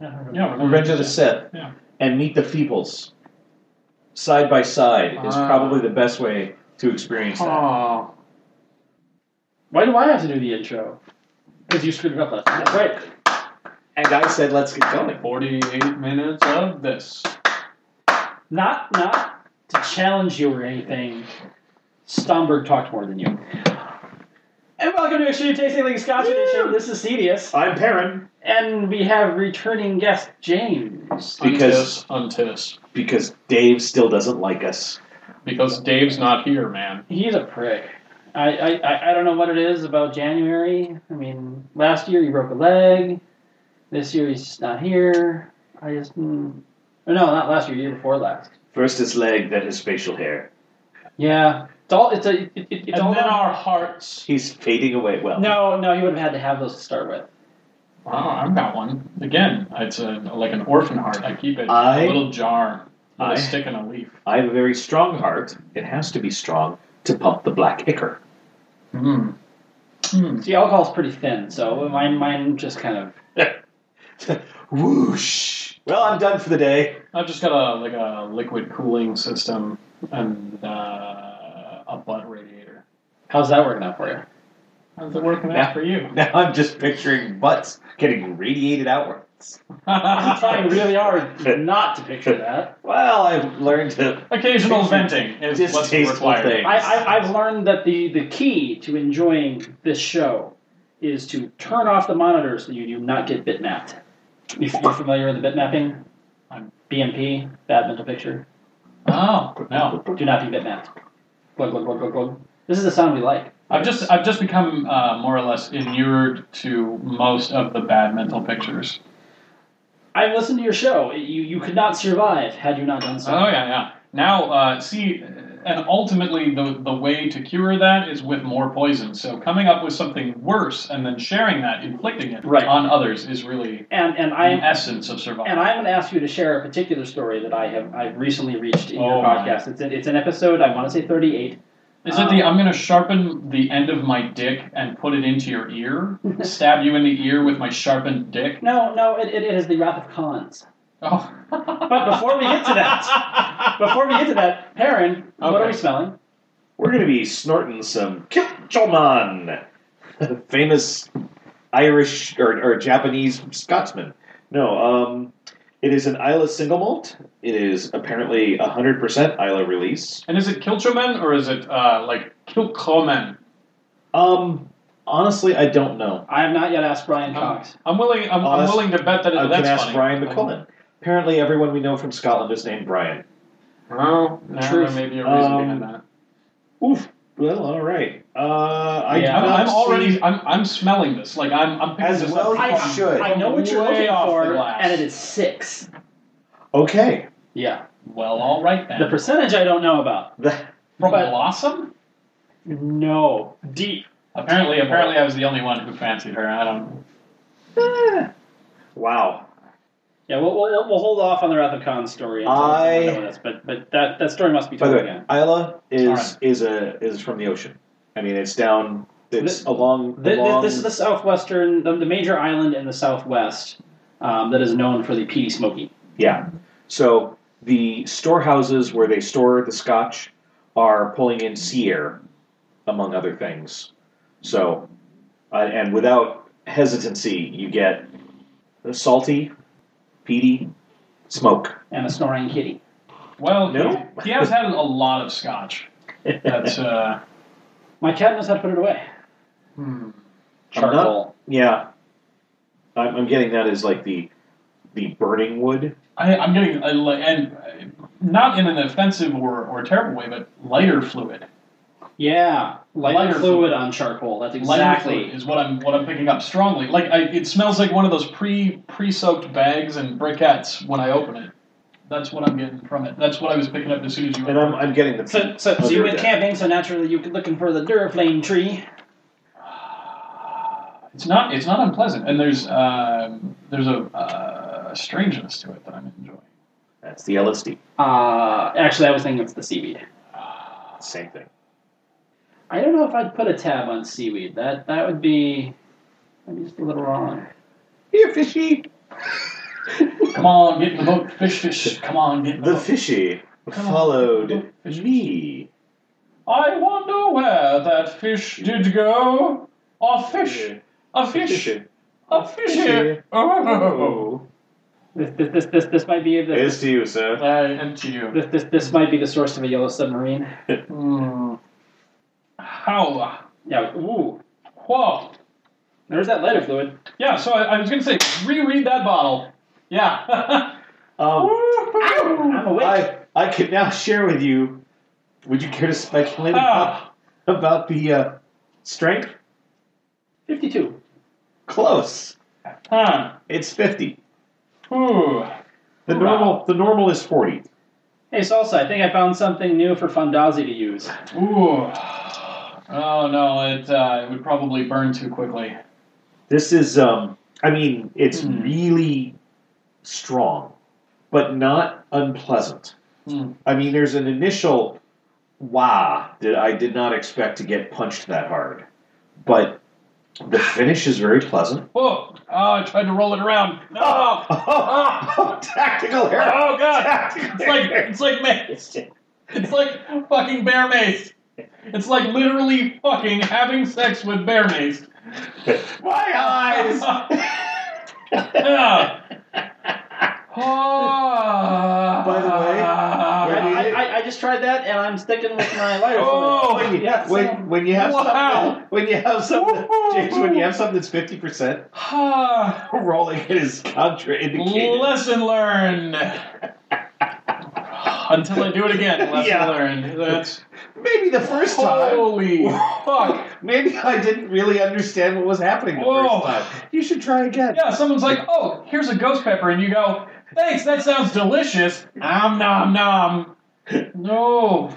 Yeah, Revenge of the Sith, Yeah. and meet the Feebles side by side is Ah. probably the best way to experience that. Why do I have to do the intro? Because you screwed it up last time. That's right. And I said, let's get going. 48 minutes of this. Not not to challenge you or anything. Stomberg talked more than you. And welcome to Extreme Tasting League Scotch Edition. This is Cedius. I'm Perrin And we have returning guest James. Because- untis, untis. because Dave still doesn't like us. Because Dave's not here, man. He's a prick. I, I, I- I don't know what it is about January. I mean, last year he broke a leg. This year he's not here. I just. Mm, or no, not last year, year before last. First his leg, then his facial hair. Yeah. It's all. It's a. It, it, it's and all then our hearts. He's fading away. Well, No, no, he would have had to have those to start with. Wow, I've got one. Again, it's a, like an orphan heart. I keep it I- in a little jar with I- a stick and a leaf. I have a very strong heart. It has to be strong to pump the black ichor. Hmm. Hmm. See, alcohol's pretty thin, so mine, mine just kind of. Whoosh. Well, I'm done for the day. I've just got a like a liquid cooling system and uh, a butt radiator. How's that working out for you? How's it working out for you? Now I'm just picturing butts getting radiated outwards. I'm trying really hard not to picture that. Well, I've learned to. Occasional venting is what's Distasteful required. thing. I, I, I've learned that the, the key to enjoying this show is to turn off the monitor so you do not get bitmapped. If you're familiar with the bitmapping, I'm- BMP, bad mental picture, Oh no! do not be bitmapped. Glug, glug, glug, glug, glug. This is the sound we like. I've just I've just become uh, more or less inured to most of the bad mental pictures. I've listened to your show. You, you could not survive had you not done so. Oh yeah, yeah. Now, uh, see, and ultimately, the the way to cure that is with more poison. So coming up with something worse and then sharing that, inflicting it Right. on others, is really And and the I essence of survival. and I'm going to ask you to share a particular story that I have I've recently reached in Oh, your my. podcast. It's an, it's an episode I want to say 38. Is it the um, I'm going to sharpen the end of my dick and put it into your ear, stab you in the ear with my sharpened dick? No, no, it, it, it is the Wrath of Khans. Oh. But before we get to that, before we get to that, Perrin, what are we smelling? We're going to be snorting some Kilchoman, famous Irish or, or Japanese Scotsman. No, um, it is an Islay single malt. It is apparently 100% Islay release. and is it Kilchoman or is it uh, like Kilchomen? Um, honestly, I don't know. I have not yet asked Brian Um, Cox. I'm willing. I'm, I'm Honest- willing to bet that it, I that's can ask funny. Brian McCullen. Apparently, everyone we know from Scotland is named Brian. Oh, no, Truth. there may be a reason Um, behind that. Oof. Well, all right. Uh, I Yeah, I'm, not I'm already. I'm, I'm smelling this. Like I'm. I'm picking As this well up you from- should. I know what you're way looking off the for, glass. and it is six. Okay. Yeah. Well, all right then. The percentage I don't know about. The- From but- Blossom. No. Deep. Apparently, apparently, I was the only one who fancied her. I don't. Eh. Wow. Yeah, we'll, we'll, we'll hold off on the Wrath of Khan story until, I- we're this, but, but that, that story must be By told the way, again. Islay is Alright. is a is from the ocean. I mean, it's down. It's along. Th- th- along this is the southwestern, the, the major island in the southwest um, that is known for the peaty smoky. yeah. So the storehouses where they store the scotch are pulling in sea air, among other things. So, uh, and without hesitancy, you get the salty, peaty, smoke. And a snoring kitty. Well, No. he, he has had a lot of scotch. That's uh. My cat knows how to put it away. hmm. I'm not- Charcoal. Yeah, I'm, I'm getting that as like the the burning wood. I, I'm getting a, and uh, not in an offensive or, or terrible way, but lighter fluid. Yeah, lighter, Lighter fluid, fluid. on charcoal. That's exactly. is what I'm what I'm picking up strongly. Like I, it smells like one of those pre pre soaked bags and briquettes when I open it. That's what I'm getting from it. That's what I was picking up as soon as you. And I'm, I'm getting the So, so, so you went camping, so naturally you were looking for the Duraflame tree. It's not it's not unpleasant, and there's um, there's a uh, strangeness to it that I'm enjoying. That's the LSD. Uh, actually, I was thinking it's the seaweed. Same thing. I don't know if I'd put a tab on seaweed. That that would be, that'd just a little wrong. Here, fishy. Come on, get in the boat. Fish, fish. Come on, get in the, The boat. fishy Come on. followed Fish. me. I wonder where that fish did go. A fish. A fish. A fish. Oh. This, this, this, this, this might be the, It's to you, sir. I and to you. this, this, this might be the source of a yellow submarine. Hmm. How? Yeah. Ooh. Whoa. There's that lighter fluid. Yeah, so I, I was going to say, reread that bottle. Yeah. Um, I'm awake. I I can now share with you. Would you care to speculate about, ah, about the uh, strength? Fifty-two. Close. huh. It's fifty. Ooh. The Wow. normal the normal is forty. Hey, Salsa, I think I found something new for Fundazi to use. Ooh. Oh no, it uh, it would probably burn too quickly. This is um. I mean, it's Hmm. really strong, but not unpleasant. Hmm. I mean, there's an initial wah that I did not expect to get punched that hard, but the finish is very pleasant. Whoa! Oh, I tried to roll it around. No! Oh, tactical error. Oh god! Tactical It's like it's like mace. It's like fucking bear mace. It's like literally fucking having sex with bear mace. My eyes. Yeah. Oh. By the way, I, When you- I, I, I just tried that, and I'm sticking with my lighter Oh, when you, Yeah, when, same. when you have Wow. something, when you have something, James, when you have something that's fifty percent, rolling it is contraindicated. Lesson learned. Until I do it again, lesson Yeah. learned. That's Maybe the first time. holy fuck. Maybe I didn't really understand what was happening the Whoa. first time. You should try again. Yeah, someone's like, "Oh, here's a ghost pepper," and you go, "Thanks, that sounds delicious." Nom nom nom. No,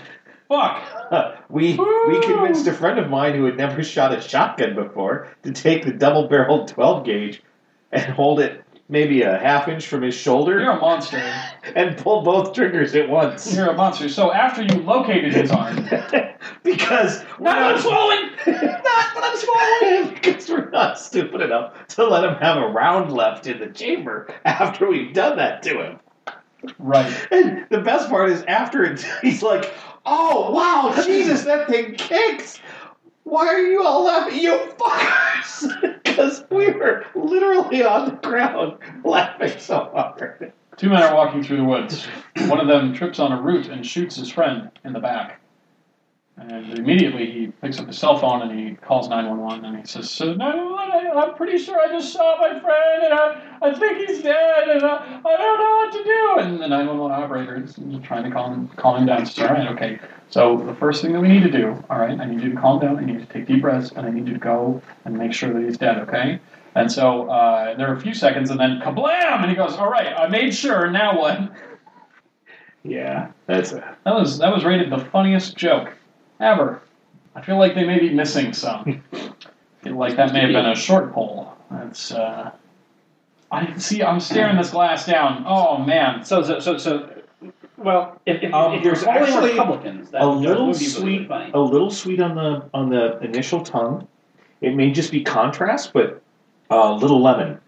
fuck. we Woo. we convinced a friend of mine who had never shot a shotgun before to take the double-barreled 12 gauge and hold it maybe a half inch from his shoulder You're a monster. and pull both triggers at once. You're a monster. So after you located his arm, because not when I'm not, swollen. not when I'm swallowing because we're not stupid enough to let him have a round left in the chamber after we've done that to him. Right. And the best part is after it, he's like, "Oh wow, Jesus, that thing kicks! Why are you all laughing, you fuckers?" Because we were literally on the ground laughing so hard. Two men are walking through the woods. One of them trips on a root and shoots his friend in the back. And immediately he picks up his cell phone and he calls 911 and he says, so 911, I- I'm pretty sure I just saw my friend and I, I think he's dead and I, I don't know what to do. And the 911 operator is trying to calm, calm him down. Says, all right, okay. So the first thing that we need to do, all right, I need you to calm down. I need you to take deep breaths and I need you to go and make sure that he's dead, okay? And so uh, there are a few seconds and then kablam! And he goes, all right, I made sure, now what? Yeah, that's a That was that was rated the funniest joke ever. I feel like they may be missing some. I feel like that may have been a short poll. That's uh I see I'm staring this glass down. Oh man. So, so, so, so, well, if, if, Um, if there's actually Republicans, that a little would be sweet, funny. a little sweet on the on the initial tongue. It may just be contrast, but a little lemon.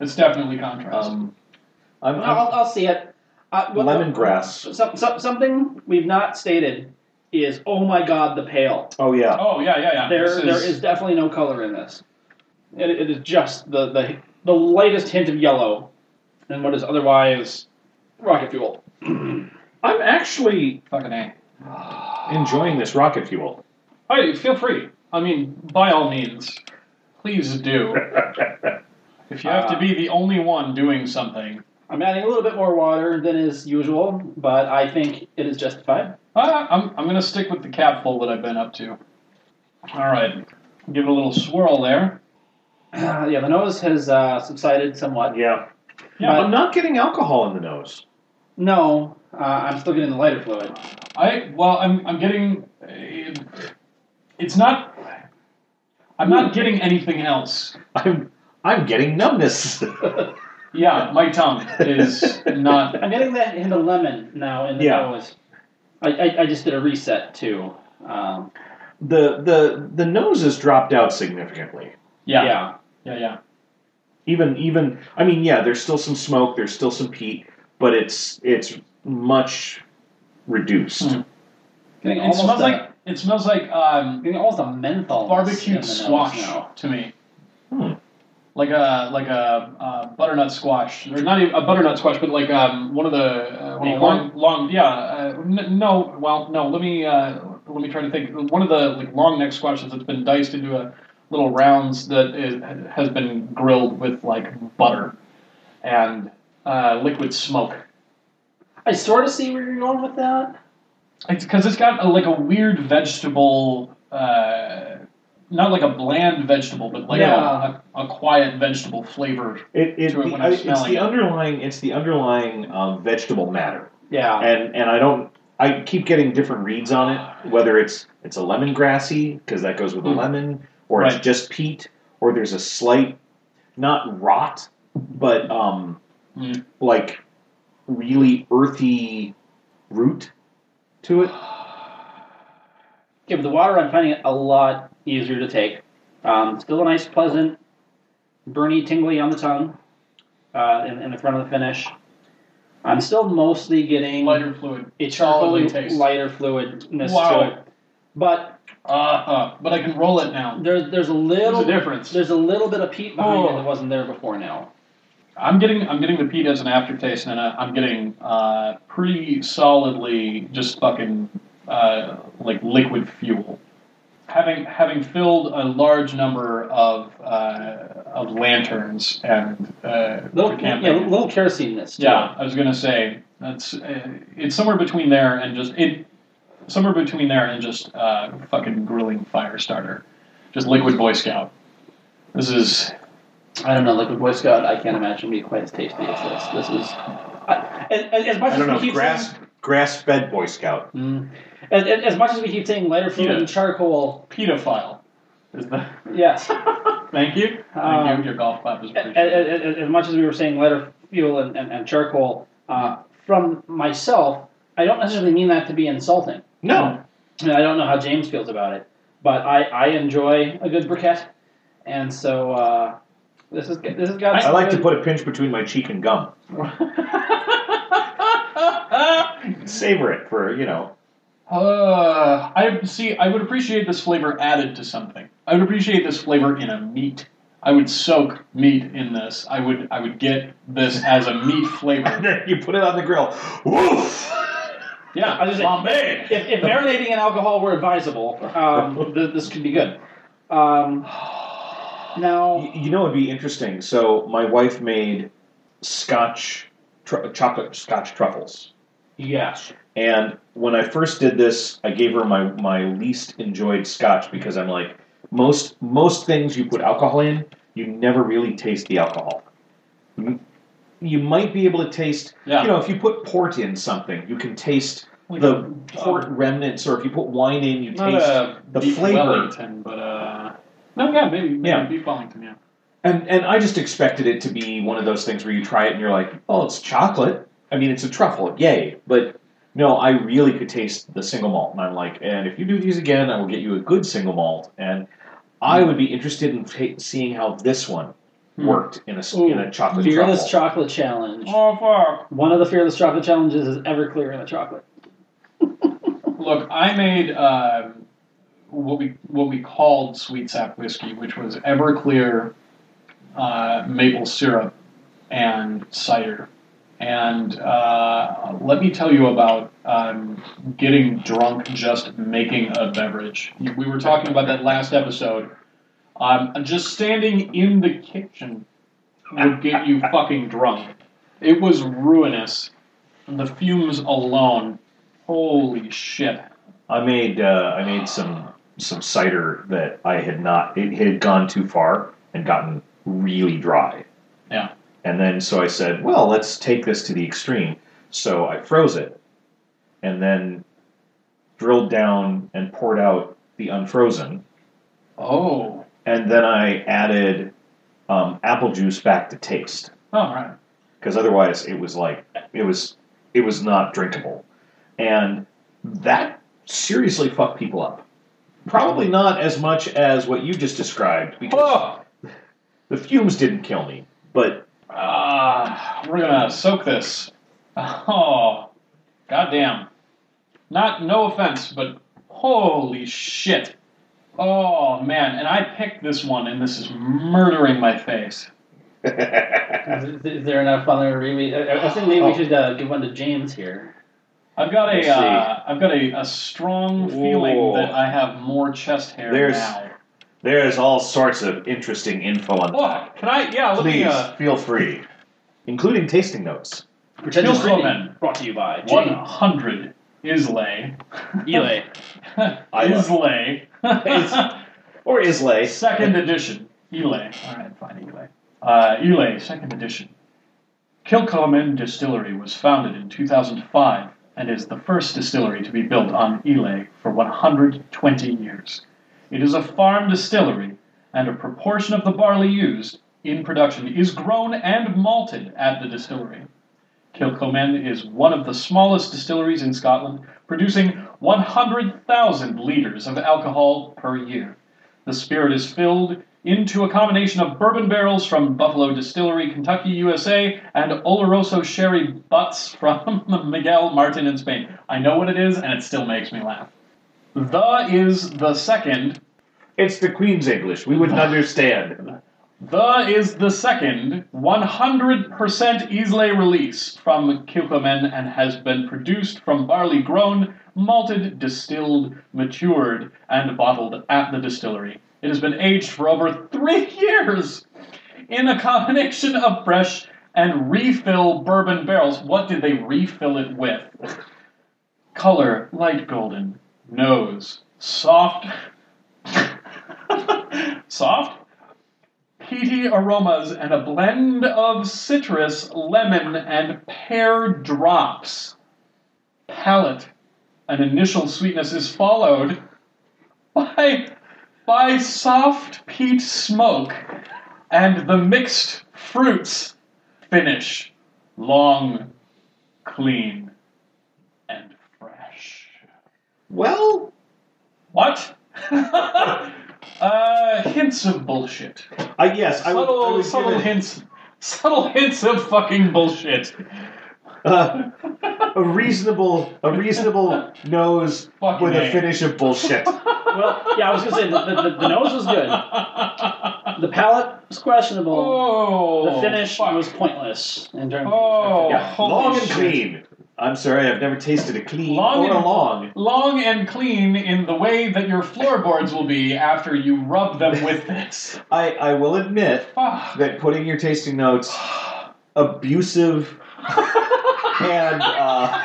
It's definitely contrast. Um, I'm, I'll, I'll, I'm I'll see it. Uh, what- lemongrass. Some, some, something we've not stated is, oh my god, the pale. Oh yeah, oh yeah, yeah, yeah. There there is definitely no color in this. It, it is just the, the the lightest hint of yellow, and what is otherwise rocket fuel. I'm actually fucking A. enjoying this rocket fuel. Hey, feel free. I mean, by all means. Please do. If you have to be the only one doing something. I'm adding a little bit more water than is usual, but I think it is justified. Uh, I'm, I'm going to stick with the capful that I've been up to. All right. Give it a little swirl there. yeah, the nose has uh, subsided somewhat. Yeah, Yeah, I'm not getting alcohol in the nose. No, uh, I'm still getting the lighter fluid. I well, I'm I'm getting. uh, It's not. I'm not getting anything else. I'm I'm getting numbness. Yeah, my tongue is not. I'm getting that hint of lemon now in the Yeah. nose. I, I, I just did a reset too. Um, the the the nose has dropped out significantly. Yeah, yeah. Yeah, yeah. Even even I mean, yeah, there's still some smoke, there's still some peat, but it's it's much reduced. Hmm. Getting It smells a, like it smells like um, getting almost a menthol. barbecued squash Now. to me. Hmm. Like a like a, uh butternut squash, or not even a butternut squash, but like um, one of the uh, one of long long yeah uh, n- no well no let me uh, let me try to think one of the like long neck squashes that's been diced into a little rounds that is, has been grilled with like butter and uh, liquid smoke. I sort of see where you're going with that. It's because it's got a, like a weird vegetable, uh, not like a bland vegetable, but like Yeah. a, a, a quiet vegetable flavor. It, it, To it the- when I'm I- it's the it. underlying it's the underlying um, vegetable matter, Yeah. and and I don't I keep getting different reads on it, whether it's it's a lemongrassy because that goes with the Mm. lemon, or Right. it's just peat, or there's a slight not rot, but um Mm. like really earthy root to it. Yeah, but the water, I'm finding it a lot easier to take. Um, still a nice, pleasant, burny, tingly on the tongue uh, in, in the front of the finish. I'm still mostly getting Lighter fluid. a solidly charcoaly, taste. lighter fluidness Wow. to it. But Uh, uh, but I can roll it now. there's there's a little There's a difference. there's a little bit of peat behind it Oh. that wasn't there before now. I'm getting I'm getting the peat as an aftertaste, and uh, I'm getting uh, pretty solidly just fucking uh, like liquid fuel. Having having filled a large number of uh, of lanterns and uh, Little, yeah, little keroseneness. to Yeah. I was gonna say that's uh, it's somewhere between there and just it somewhere between there and just uh, fucking grilling fire starter, just liquid Boy Scout. This is I don't know, liquid Boy Scout. I can't imagine being quite as tasty as this. This is I, as, as much I don't as know we keep grass saying, grass fed Boy Scout. Mm. as, as as much as we keep saying lighter fluid Yeah. and charcoal. pedophile. Is the Yes. thank you, thank Um, you. Your golf clap is as, appreciated. as, as much as we were saying lighter fuel and, and, and charcoal, uh, from myself, I don't necessarily mean that to be insulting. No, I I don't know how James feels about it, but I, I enjoy a good briquette, and so uh, this is this has got. I like to put a pinch between my cheek and gum. Savor it for you know. Uh, I see. I would appreciate this flavor added to something. I would appreciate this flavor in a meat. I would soak meat in this. I would. I would get this as a meat flavor. then you put it on the grill. Woof! Yeah, I was just saying, if, if marinating in alcohol were advisable, um, th- this could be good. Um, now, You, you know, it'd be interesting. So my wife made Scotch, tr- chocolate Scotch truffles, yes, and when I first did this, I gave her my my least enjoyed Scotch because I'm like most most things you put alcohol in, you never really taste the alcohol. You- You might be able to taste, yeah. you know, if you put port in something, you can taste Like the a- port remnants, or if you put wine in, you Not taste a the beef flavor. Wellington, but uh, no, yeah, maybe, maybe Yeah. beef Wellington, yeah. And and I just expected it to be one of those things where you try it and you're like, oh, it's chocolate. I mean, it's a truffle, yay! But no, I really could taste the single malt, and I'm like, and if you do these again, I will get you a good single malt. And I would be interested in ta seeing how this one Hmm. Worked in a s in a chocolate Fearless truffle. Chocolate Challenge. Oh fuck! One of the Fearless Chocolate Challenges is Everclear in the chocolate. Look, I made um, what we what we called sweet sap whiskey, which was Everclear uh, maple syrup and cider. And uh, let me tell you about um, getting drunk just making a beverage. We were talking about that last episode. Um, just standing in the kitchen would get you fucking drunk. It was ruinous. The fumes alone. Holy shit. I made uh, I made some some cider that I had not it had gone too far and gotten really dry. Yeah. And then so I said, well, let's take this to the extreme. So I froze it, and then drilled down and poured out the unfrozen, Oh. And then I added um, apple juice back to taste Oh, right. because otherwise it was like it was it was not drinkable, and that seriously fucked people up. Probably not as much as what you just described because Oh. the fumes didn't kill me, but Ah, we're gonna soak this. Oh, goddamn. Not no offense, but holy shit. Oh man, and I picked this one, and this is murdering my face. Is, is there enough other reread? I, I think maybe we should uh, give one to James here. I've got a, uh, I've got a, a strong feeling Whoa. that I have more chest hair There's- now. there's all sorts of interesting info on. Oh, can I? Yeah, let me. Please Uh, feel free, including tasting notes. Pretentious Bill reading Coleman. brought to you by James hundred Islay. Elay. I love- Islay. Or Islay. Second edition. Elay. All right, fine, Elay. Uh, Elay, second edition. Kilchoman Distillery was founded in 2005 and is the first distillery to be built on Elay for 120 years. It is a farm distillery, and a proportion of the barley used in production is grown and malted at the distillery. Kilchoman is one of the smallest distilleries in Scotland, producing 100,000 liters of alcohol per year. The spirit is filled into a combination of bourbon barrels from Buffalo Distillery, Kentucky, USA, and Oloroso sherry butts from Miguel Martin in Spain. I know what it is, and it still makes me laugh. The is the second. It's the Queen's English. We wouldn't understand. The is the second 100% Islay release from Kilchoman and has been produced from barley grown, malted, distilled, matured, and bottled at the distillery. It has been aged for over three years in a combination of fresh and refill bourbon barrels. What did they refill it with? Color light golden, nose soft, soft, peaty aromas, and a blend of citrus, lemon, and pear drops. Palate, an initial sweetness is followed by by soft peat smoke and the mixed fruits finish long, clean, and fresh. Well, What? uh, hints of bullshit. I yes, I would, I Subtle, would subtle it, hints. Subtle hints of fucking bullshit. uh, a reasonable a reasonable nose Fucking with a A. finish of bullshit. Well, yeah, I was gonna say the, the, the, the nose was good. The palate was questionable. Oh, the finish fuck. was pointless in terms Oh, of Yeah, holy long and shit. clean. I'm sorry, I've never tasted a clean Long or a and- long. long and clean in the way that your floorboards will be after you rub them with this. I, I will admit Fuck. that putting your tasting notes abusive and uh,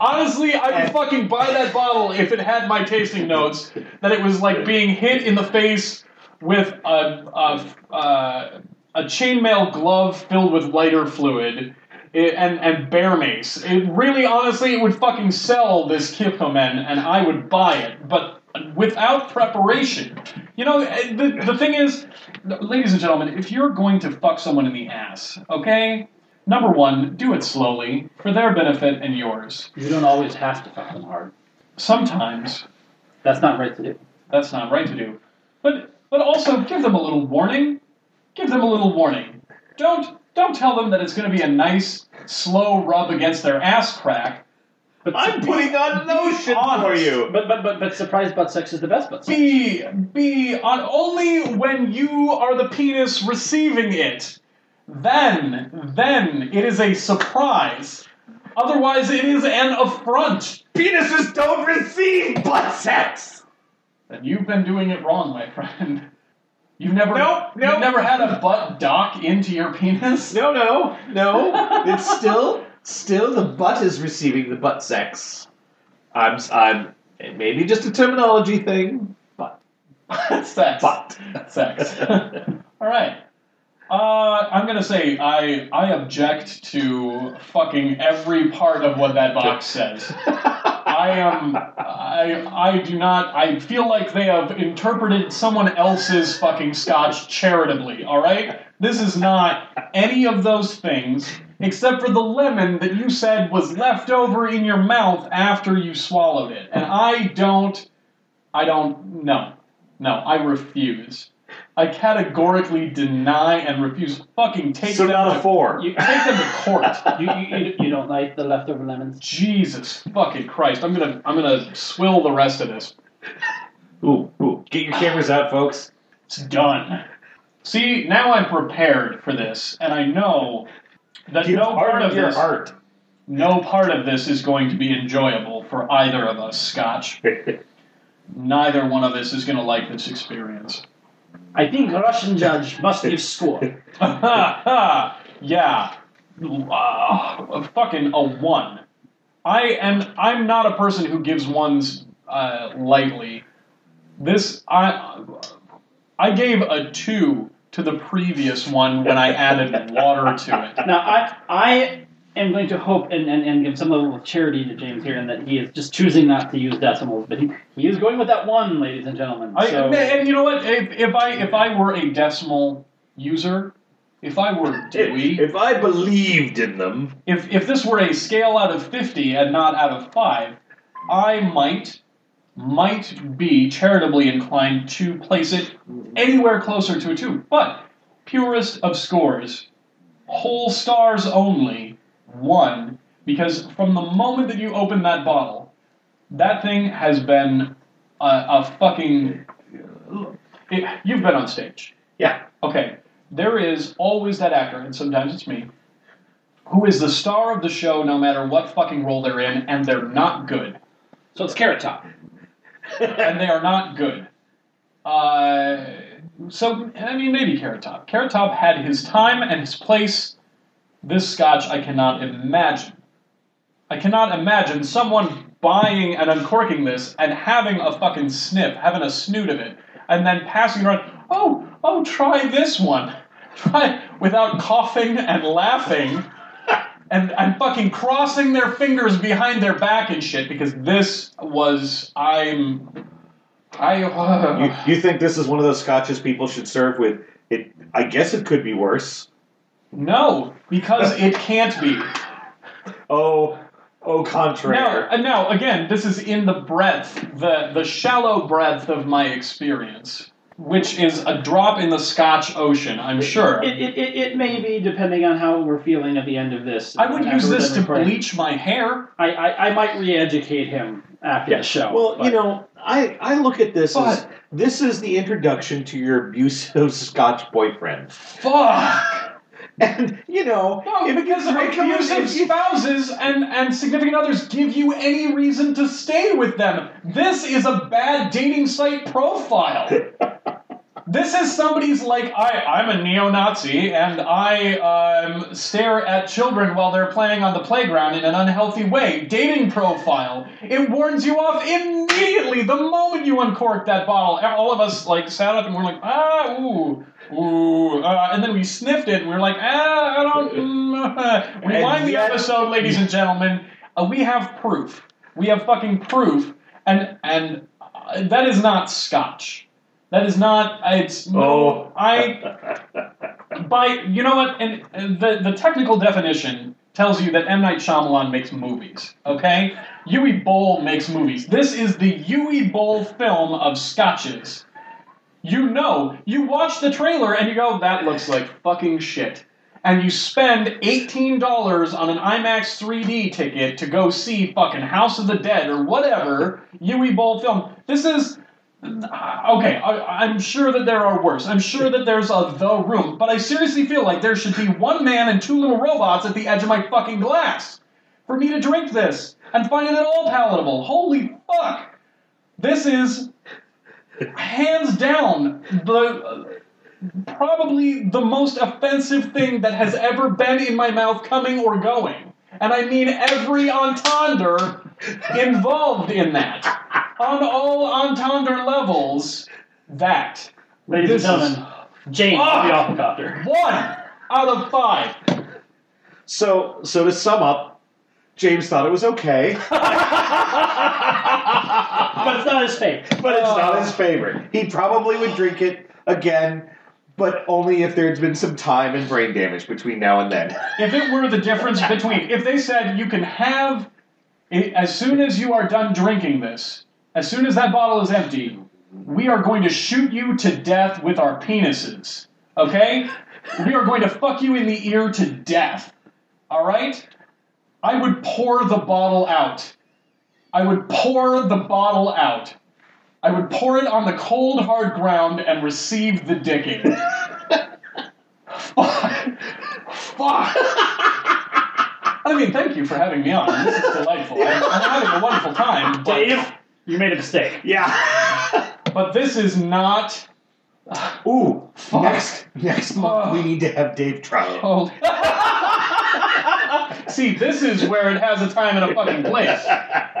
Honestly, I would fucking buy that bottle if it had my tasting notes. That it was like being hit in the face with a a, a, a chainmail glove filled with lighter fluid. It, and and bear mace. It really, honestly, it would fucking sell this Kilchoman, and and I would buy it. But without preparation, you know, eh, the the thing is, ladies and gentlemen, if you're going to fuck someone in the ass, okay, number one, do it slowly for their benefit and yours. You don't always have to fuck them hard. Sometimes That's not right to do. that's not right to do, but but also give them a little warning. Give them a little warning. Don't don't tell them that it's going to be a nice slow rub against their ass crack. But I'm putting on lotion for honest. you. But but but but surprise butt sex is the best butt sex. Be be on only when you are the penis receiving it. Then then it is a surprise. Otherwise, it is an affront. Penises don't receive butt sex. Then you've been doing it wrong, my friend. You've never Nope, nope. you've never had a butt dock into your penis. No, no, no. It's still, still the butt is receiving the butt sex. I'm, I'm. It may be just a terminology thing, but Sex. but. Sex. All right. Uh, I'm gonna say I I object to fucking every part of what that box says. I am I I do not I feel like they have interpreted someone else's fucking scotch charitably, all right? This is not any of those things except for the lemon that you said was left over in your mouth after you swallowed it. And I don't I don't no. No, I refuse. I categorically deny and refuse. Fucking take so them not to, a four. You, take them to court. you, you, you, you don't like the leftover lemons? Jesus fucking Christ! I'm gonna I'm gonna swill the rest of this. Ooh, ooh. Get your cameras out, folks. It's done. See, now I'm prepared for this, and I know that Give no part of your this, heart. no part of this is going to be enjoyable for either of us. Scotch. Neither one of us is going to like this experience. I think a Russian judge must give score. yeah, uh, fucking a one. I am. I'm not a person who gives ones uh, lightly. This I I gave a two to the previous one when I added water to it. Now, I I am going to hope and, and, and give some level of charity to James here, in that he is just choosing not to use decimals, but he, he is going with that one, ladies and gentlemen. I, So, and you know what? If, if I if I were a decimal user, if I were Dewey, If I believed in them, if if this were a scale out of 50 and not out of 5 i might might be charitably inclined to place it anywhere closer to a 2 but purest of scores whole stars only 1 because from the moment that you open that bottle that thing has been a, a fucking it, you've been on stage Yeah. okay there is always that actor and sometimes it's me who is the star of the show no matter what fucking role they're in, and they're not good. so it's Carrot Top. And they are not good. Uh, so, I mean, maybe Carrot Top. Carrot Top had his time and his place. This scotch, I cannot imagine. I cannot imagine someone buying and uncorking this and having a fucking sniff, having a snoot of it, and then passing it around. Oh, oh, try this one. Try without coughing and laughing and and fucking crossing their fingers behind their back and shit because this was I'm I uh, you, you think this is one of those scotches people should serve with? It. I guess it could be worse. No because it can't be. Oh, oh, contraire. Now, uh, now again, this is in the breadth, the the shallow breadth of my experience, which is a drop in the Scotch Ocean. I'm sure. It, it, it, it may be, depending on how we're feeling at the end of this. I would use this to recording. bleach my hair. I, I, I might re educate him after the show. Well, but- you know, I, I look at this as But- this is the introduction to your abusive Scotch boyfriend, Fuck. and you know, No, because abusive spouses and, and significant others give you any reason to stay with them. This is a bad dating site profile. this is somebody's like, I, I'm a neo Nazi and I um, stare at children while they're playing on the playground in an unhealthy way. Dating profile. It warns you off immediately the moment you uncork that bottle. All of us like sat up and we're like, ah, ooh. Ooh, uh, and then we sniffed it, and we are like, ah, I don't. Mm, rewind the yet- episode, ladies and gentlemen. Uh, we have proof. We have fucking proof, and and uh, that is not Scotch. That is not. It's no. Oh, I by you know what, and, and the the technical definition tells you that M Night Shyamalan makes movies. Okay, Uwe Boll makes movies. This is the Uwe Boll film of scotches. You know, you watch the trailer and you go, "That looks like fucking shit." And you spend eighteen dollars on an IMAX 3D ticket to go see fucking House of the Dead or whatever Uwe Boll film. This is uh, okay, I, I'm sure that there are worse. I'm sure that there's a The Room, but I seriously feel like there should be one man and two little robots at the edge of my fucking glass for me to drink this and find it at all palatable. Holy fuck! This is hands down the probably the most offensive thing that has ever been in my mouth coming or going. And I mean every entendre involved in that. On all entendre levels, that. ladies this and gentlemen, James Ah! the Awfulcopter. One out of five. So, so to sum up, James thought it was okay, But it's not his fate. but it's not Oh. his favorite. He probably would drink it again, but only if there's been some time and brain damage between now and then. If it were the difference between, if they said you can have, eh, as soon as you are done drinking this, as soon as that bottle is empty, we are going to shoot you to death with our penises. Okay? We are going to fuck you in the ear to death. All right? I would pour the bottle out. I would pour the bottle out. I would pour it on the cold, hard ground and receive the dicking. Fuck. Fuck. I mean, thank you for having me on. This is delightful. I'm, I'm having a wonderful time. But, Dave, you made a mistake. Yeah. but this is not. Ooh. Fuck. Next next month we need to have Dave try it. Holy. See, this is where it has a time and a fucking place.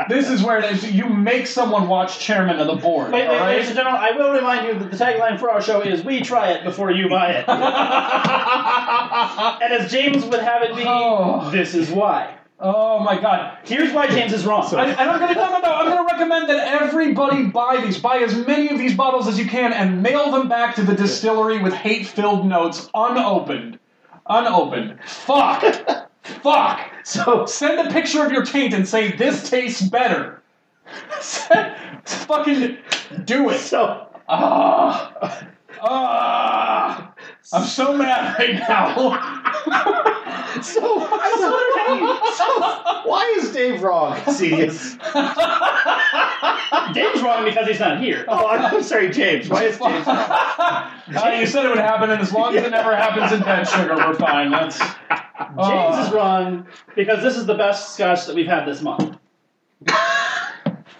This is where it is. You make someone watch Chairman of the Board. Wait, all wait, right? ladies and gentlemen, I will remind you that the tagline for our show is "We try it before you buy it," and as James would have it be, Oh. this is why. oh my god. Here's why James is wrong. I, and I'm gonna no no no. I'm gonna recommend that everybody buy these. Buy as many of these bottles as you can and mail them back to the distillery with hate-filled notes, unopened, unopened. Fuck, fuck. So Send a picture of your taint and say this tastes better. Fucking do it. so Ah, ah. I'm so mad right now. so, so why is Dave wrong, Cedius? Dave's wrong because he's not here. Oh, I'm sorry, James. Why is James wrong? Uh, you said it would happen, and as long as it never happens in Dead Sugar, we're fine. That's James uh, is wrong because this is the best scotch that we've had this month.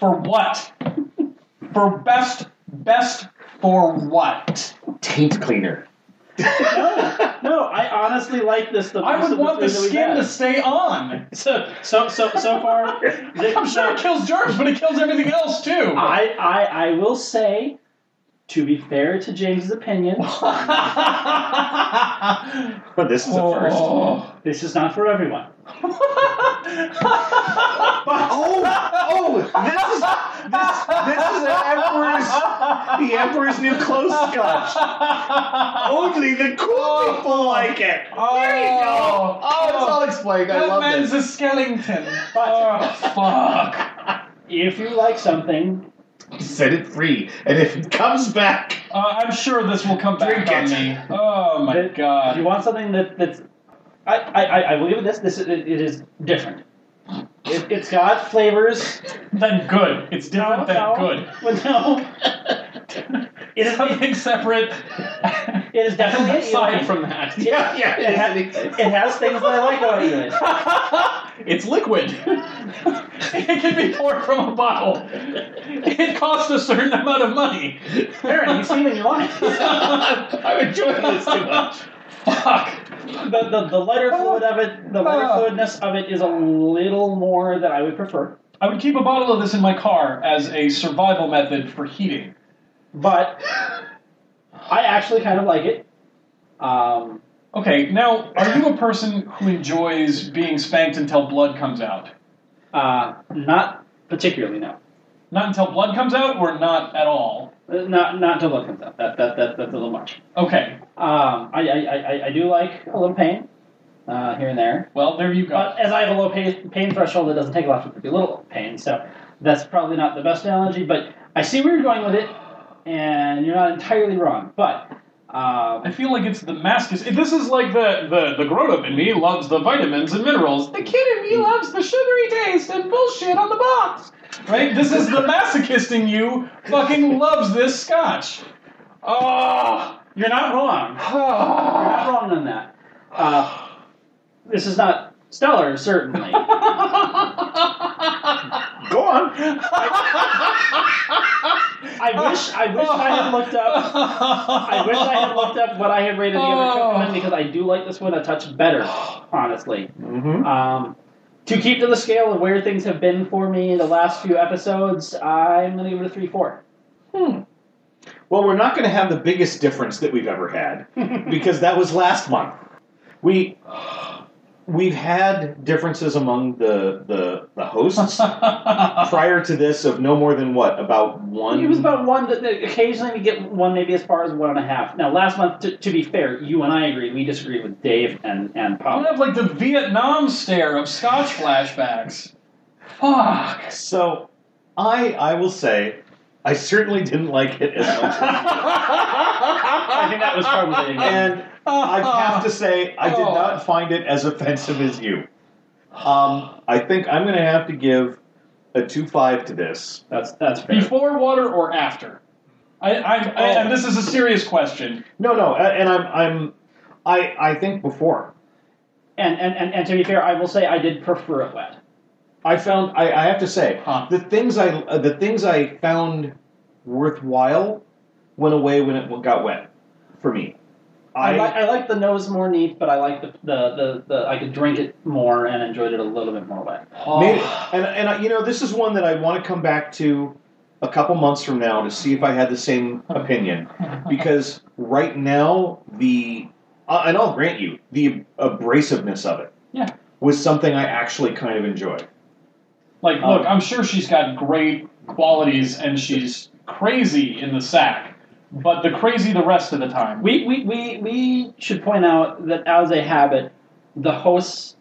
for what? For best, best for what? Taint cleaner. No, no, I honestly like this the most I of would want the three that we've skin to stay on. So, so, so, so far, the- I'm sure it kills germs, but it kills everything else too. I, I, I will say, to be fair to James's opinion, But this is a oh. first. Oh. this is not for everyone. But oh, oh, this is this, this is the Emperor's the Emperor's new clothes scotch. Only the cool oh. people like it. There you go. Oh. oh, it's all explained. I That love man's this. a skeleton. Oh, fuck. If you like something, Set it free, and if it comes back, Uh, I'm sure this will come back Drink on it. me. Oh my god. If you want something that, that's, I, I, I- I will give it this. This is, it, it is different. It, it's got flavors. Then good. It's different than no, good. But no, it is. Something separate. It is definitely aside Eli. from that. yeah, yeah, It, ha- it has things that I like about Eli. it's liquid. it can be poured from a bottle. It costs a certain amount of money. Aaron, you seem in your line. I'm enjoying this too much. Fuck. The, the, the lighter fluid of it, the lighter Ah. fluidness of it is a little more than I would prefer. I would keep a bottle of this in my car as a survival method for heating. But I actually kind of like it. Um, Okay, now, are you a person who enjoys being spanked until blood comes out? uh, not particularly, no. Not until blood comes out, or not at all? Not not until blood comes out. That, that, that, that's a little much. Okay, Um, I, I, I, I do like a little pain uh, here and there. well, there you go. But as I have a low pain, pain threshold, it doesn't take a lot for pretty little pain. So that's probably not the best analogy. But I see where you're going with it, and you're not entirely wrong. But um, I feel like it's the masochism. This is like the, the, the grown up in me loves the vitamins and minerals. The kid in me loves the sugary taste and bullshit on the box. Right? This is the masochist in you fucking loves this scotch. Oh. you're not wrong. You're not wrong on that. Uh, this is not stellar, certainly. Go on. I wish I wish I had looked up. I wish I had looked up what I had rated the other Oh. Chocolate because I do like this one a touch better, honestly. Mm-hmm. Um, to keep to the scale of where things have been for me in the last few episodes, I'm gonna give it a three four. Hmm. Well, we're not going to have the biggest difference that we've ever had because that was last month. We we've had differences among the the, the hosts prior to this of no more than what about one. It was about one. That, that occasionally we get one, maybe as far as one and a half. Now, last month, to, to be fair, you and I agreed. We disagreed with Dave and and I Pop. have like the Vietnam stare of Scotch flashbacks. Fuck. So, I I will say, I certainly didn't like it as much. as I think that was probably and I have to say, I did Oh. not find it as offensive as you. Um, I think I'm going to have to give a two five to this. That's that's fair. Before water or after? I, I, I Oh. and this is a serious question. No, no, a- and I'm, I'm, I, I think before And, and and and to be fair, I will say I did prefer it wet. I found, I, I have to say, Huh. the things I, uh, the things I found worthwhile went away when it got wet, for me. I, like I like the nose more neat, but I like the, the, the, the I could drink it more and enjoyed it a little bit more wet. Maybe, and and you know, this is one that I want to come back to a couple months from now to see if I had the same opinion. Because right now, the uh, and I'll grant you the abrasiveness of it, Yeah. was something I actually kind of enjoyed. Like, look, I'm sure she's got great qualities and she's crazy in the sack, but the crazy the rest of the time. We, we, we, we should point out that as a habit, the hosts,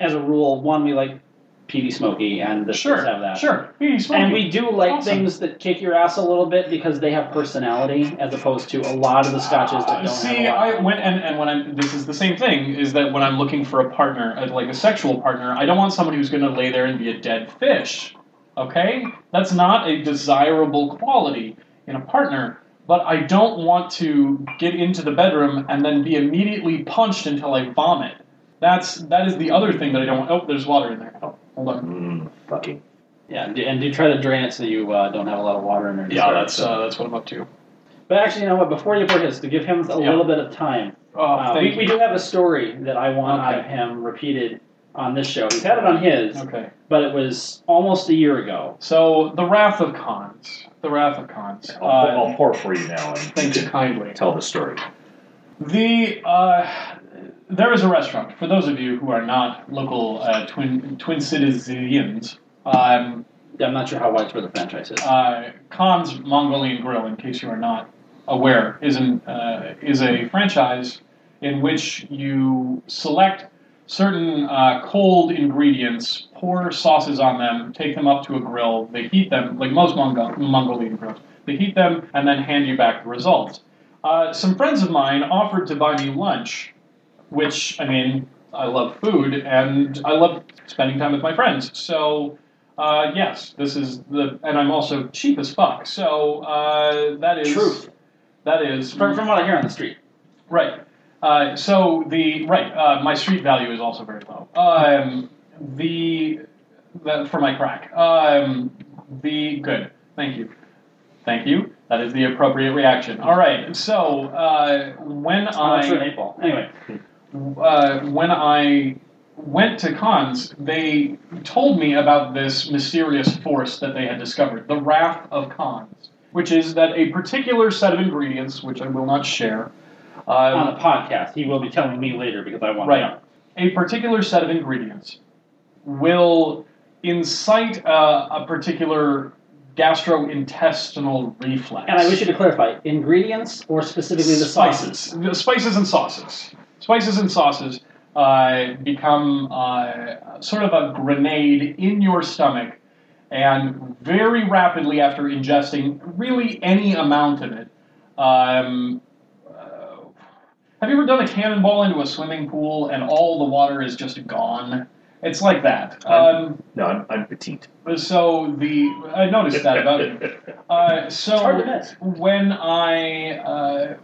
as a rule, one, we like peaty Smoky and the Sure, have that. sure. Hey, smoky. And we do like Awesome. things that kick your ass a little bit because they have personality, as opposed to a lot of the scotches that don't See, have a lot. I when and, and when I'm this is the same thing is that when I'm looking for a partner, uh, like a sexual partner, I don't want someone who's going to lay there and be a dead fish. Okay, that's not a desirable quality in a partner. But I don't want to get into the bedroom and then be immediately punched until I vomit. That's that is the other thing that I don't. want. Oh, there's water in there. Oh, hold on. Mm, fucking. Yeah, and do, and do try to drain it so you uh, don't have a lot of water in there. Yeah, start. that's uh, that's what I'm up to. But actually, you know what? Before you pour his, to give him a Yeah. little bit of time, Oh, uh, thank we, you. we do have a story that I want out of him repeated on this show. He's had it on his, Okay. but it was almost a year ago. So the Wrath of Khans. The Wrath of Khans. I'll, Uh, I'll pour for you now and thank you kindly. tell the story. The uh, there is a restaurant for those of you who are not local uh, twin twin citizens. Um, I'm not sure how widespread the franchise is. uh, Khan's Mongolian Grill, in case you are not aware, is an uh, is a franchise in which you select certain uh, cold ingredients, pour sauces on them, take them up to a grill. They heat them like most Mongol- Mongolian grills. They heat them and then hand you back the results. Uh, some friends of mine offered to buy me lunch, which I mean, I love food and I love spending time with my friends. So. Uh, yes, this is the, and I'm also cheap as fuck. So uh, that is Truth. That is From, from what I hear on the street. right. Uh, so the right, uh, my street value is also very low. Um, the that for my crack. Um, the good. Thank you. Thank you. That is the appropriate reaction. All right. So uh, when I'm not sure I an eight ball. Anyway, uh, when I went to Khan's, they told me about this mysterious force that they had discovered, the Wrath of Khans, which is that a particular set of ingredients, which I will not share, on um, the podcast, he will be telling me later because I want Right. to know. a particular set of ingredients will incite uh, a particular gastrointestinal reflex. And I wish you to clarify ingredients or specifically the sauces. spices, The spices and sauces. Spices and sauces uh, become uh, sort of a grenade in your stomach, and very rapidly after ingesting really any amount of it. Um, have you ever done a cannonball into a swimming pool and all the water is just gone? It's like that. Um, No, I'm, I'm petite. so the I noticed that about you. Uh, so It's hard to miss. when I uh,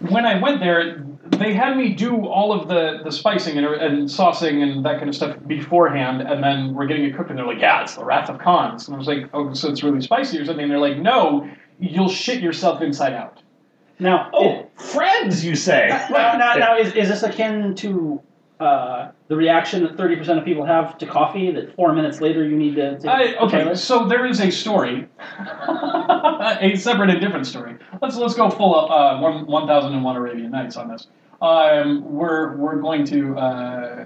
when I went there, they had me do all of the, the spicing and, and saucing and that kind of stuff beforehand, and then we're getting it cooked, and they're like, "Yeah, it's the Wrath of Khans," and I was like, "Oh, so it's really spicy or something?" And they're like, "No, you'll shit yourself inside out." Now, Oh, friends, you say? now, now, now is, is this akin to uh, the reaction that 30% of people have to coffee that four minutes later you need to take I, okay, so there is a story, a separate and different story. Let's let's go full uh, one one thousand and one Arabian Nights on this. Um, we're we're going to uh,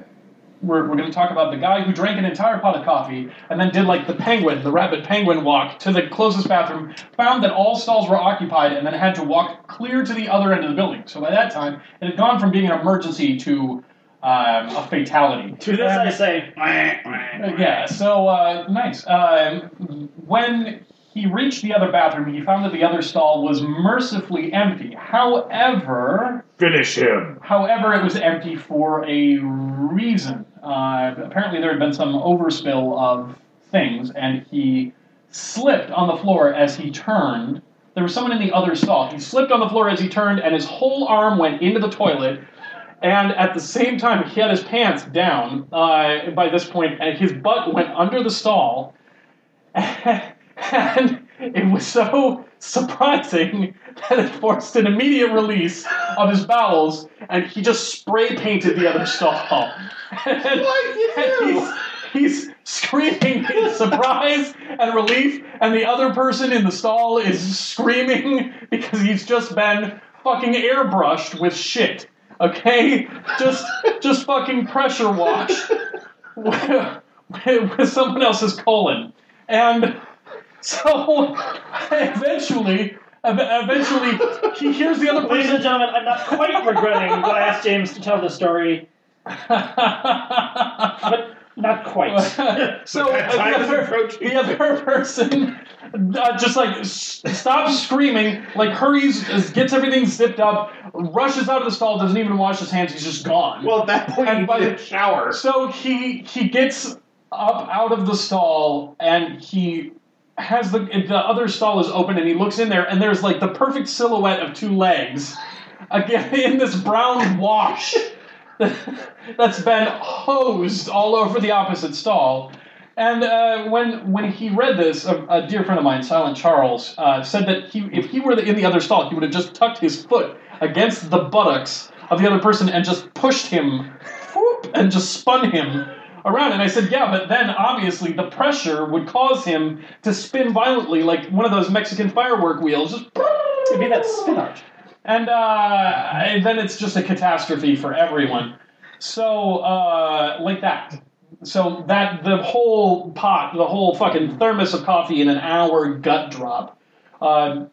we're we're going to talk about the guy who drank an entire pot of coffee and then did like the penguin, the rabbit penguin walk to the closest bathroom, found that all stalls were occupied, and then had to walk clear to the other end of the building. So by that time, it had gone from being an emergency to um, a fatality. To this I say, uh, yeah, so uh, nice. Um, when he reached the other bathroom. He found that the other stall was mercifully empty. However, Finish him. However, it was empty for a reason. Uh, apparently, there had been some overspill of things, and he slipped on the floor as he turned. There was someone in the other stall. He slipped on the floor as he turned, and his whole arm went into the toilet. And at the same time, he had his pants down uh, by this point, and his butt went under the stall. And it was so surprising that it forced an immediate release of his bowels, and he just spray painted the other stall. And, and he's, he's screaming in surprise and relief, and the other person in the stall is screaming because he's just been fucking airbrushed with shit. Okay? Just just fucking pressure washed with, with someone else's colon. And so eventually, ev- eventually, he hears the other Ladies and person. gentlemen, I'm not quite regretting that I asked James to tell the story, but not quite. so But that time the, other, the other person uh, just like s- stops screaming, like hurries, gets everything zipped up, rushes out of the stall, doesn't even wash his hands. He's just gone. Well, at that point, And you by need the- shower. So he he gets up out of the stall and he has the the other stall is open and he looks in there and there's like the perfect silhouette of two legs again in this brown wash that's been hosed all over the opposite stall. And uh, when when he read this, a, a dear friend of mine, Silent Charles, uh, said that he if he were the, in the other stall, he would have just tucked his foot against the buttocks of the other person and just pushed him, whoop, and just spun him around. And I said, yeah, but then obviously the pressure would cause him to spin violently like one of those Mexican firework wheels. Just It'd be that spin art. and, uh, and then it's just a catastrophe for everyone. So, uh, like that. So that the whole pot, the whole fucking thermos of coffee in an hour gut drop. Uh,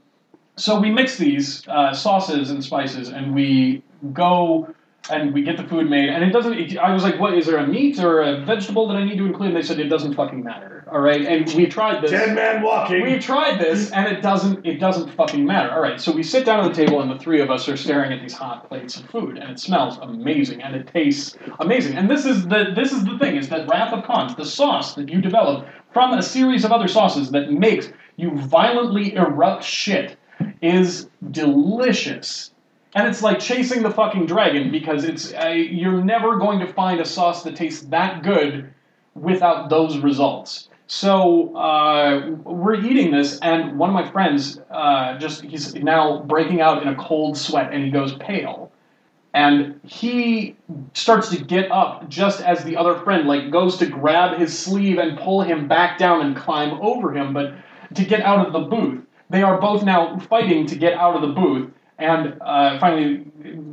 so we mix these uh, sauces and spices, and we go and we get the food made. And it doesn't. It, I was like, "What is there a meat or a vegetable that I need to include?" And they said it doesn't fucking matter. All right, and we tried this. Dead man walking. We tried this, and it doesn't. It doesn't fucking matter. All right, so we sit down at the table, and the three of us are staring at these hot plates of food, and it smells amazing, and it tastes amazing. And this is the this is the thing: is that Wrath of Khans, the sauce that you develop from a series of other sauces that makes you violently erupt shit, is delicious. And it's like chasing the fucking dragon because it's uh, you're never going to find a sauce that tastes that good without those results. So uh, we're eating this, and one of my friends uh, just he's now breaking out in a cold sweat, and he goes pale, and he starts to get up just as the other friend like goes to grab his sleeve and pull him back down and climb over him, but to get out of the booth. They are both now fighting to get out of the booth, and uh, finally,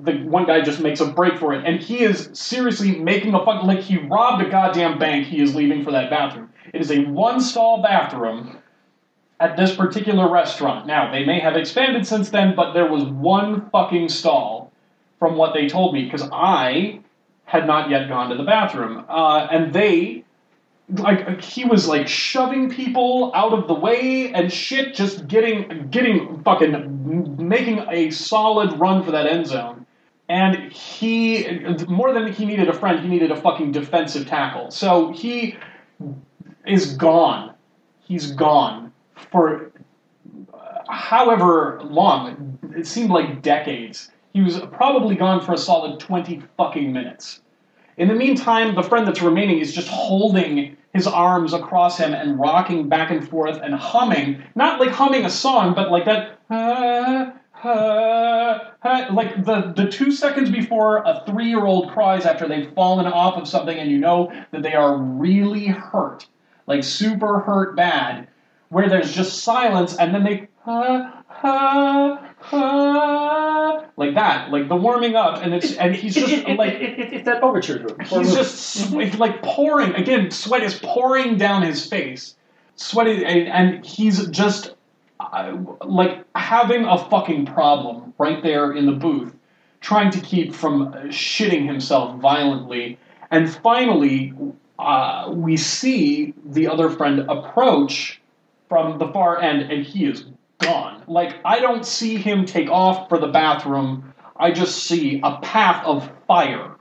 the one guy just makes a break for it, and he is seriously making a fuck like he robbed a goddamn bank. He is leaving for that bathroom. It is a one stall bathroom at this particular restaurant. Now they may have expanded since then, but there was one fucking stall from what they told me because I had not yet gone to the bathroom, uh, and they like he was like shoving people out of the way and shit, just getting getting fucking making a solid run for that end zone. And he more than he needed a friend, he needed a fucking defensive tackle. So he is gone. He's gone for however long. It seemed like decades. He was probably gone for a solid twenty fucking minutes. In the meantime, the friend that's remaining is just holding his arms across him and rocking back and forth and humming, not like humming a song, but like that, like the, the two seconds before a three year old cries after they've fallen off of something and you know that they are really hurt, like super hurt bad, where there's just silence and then they, ah, like that, like the warming up, and it's and he's just it, it, like it, it, it's that overture. He's just it's like pouring again. Sweat is pouring down his face. Sweat is, and, and he's just uh, like having a fucking problem right there in the booth, trying to keep from shitting himself violently. And finally, uh, we see the other friend approach from the far end, and he is gone. Like I don't see him take off for the bathroom. I just see a path of fire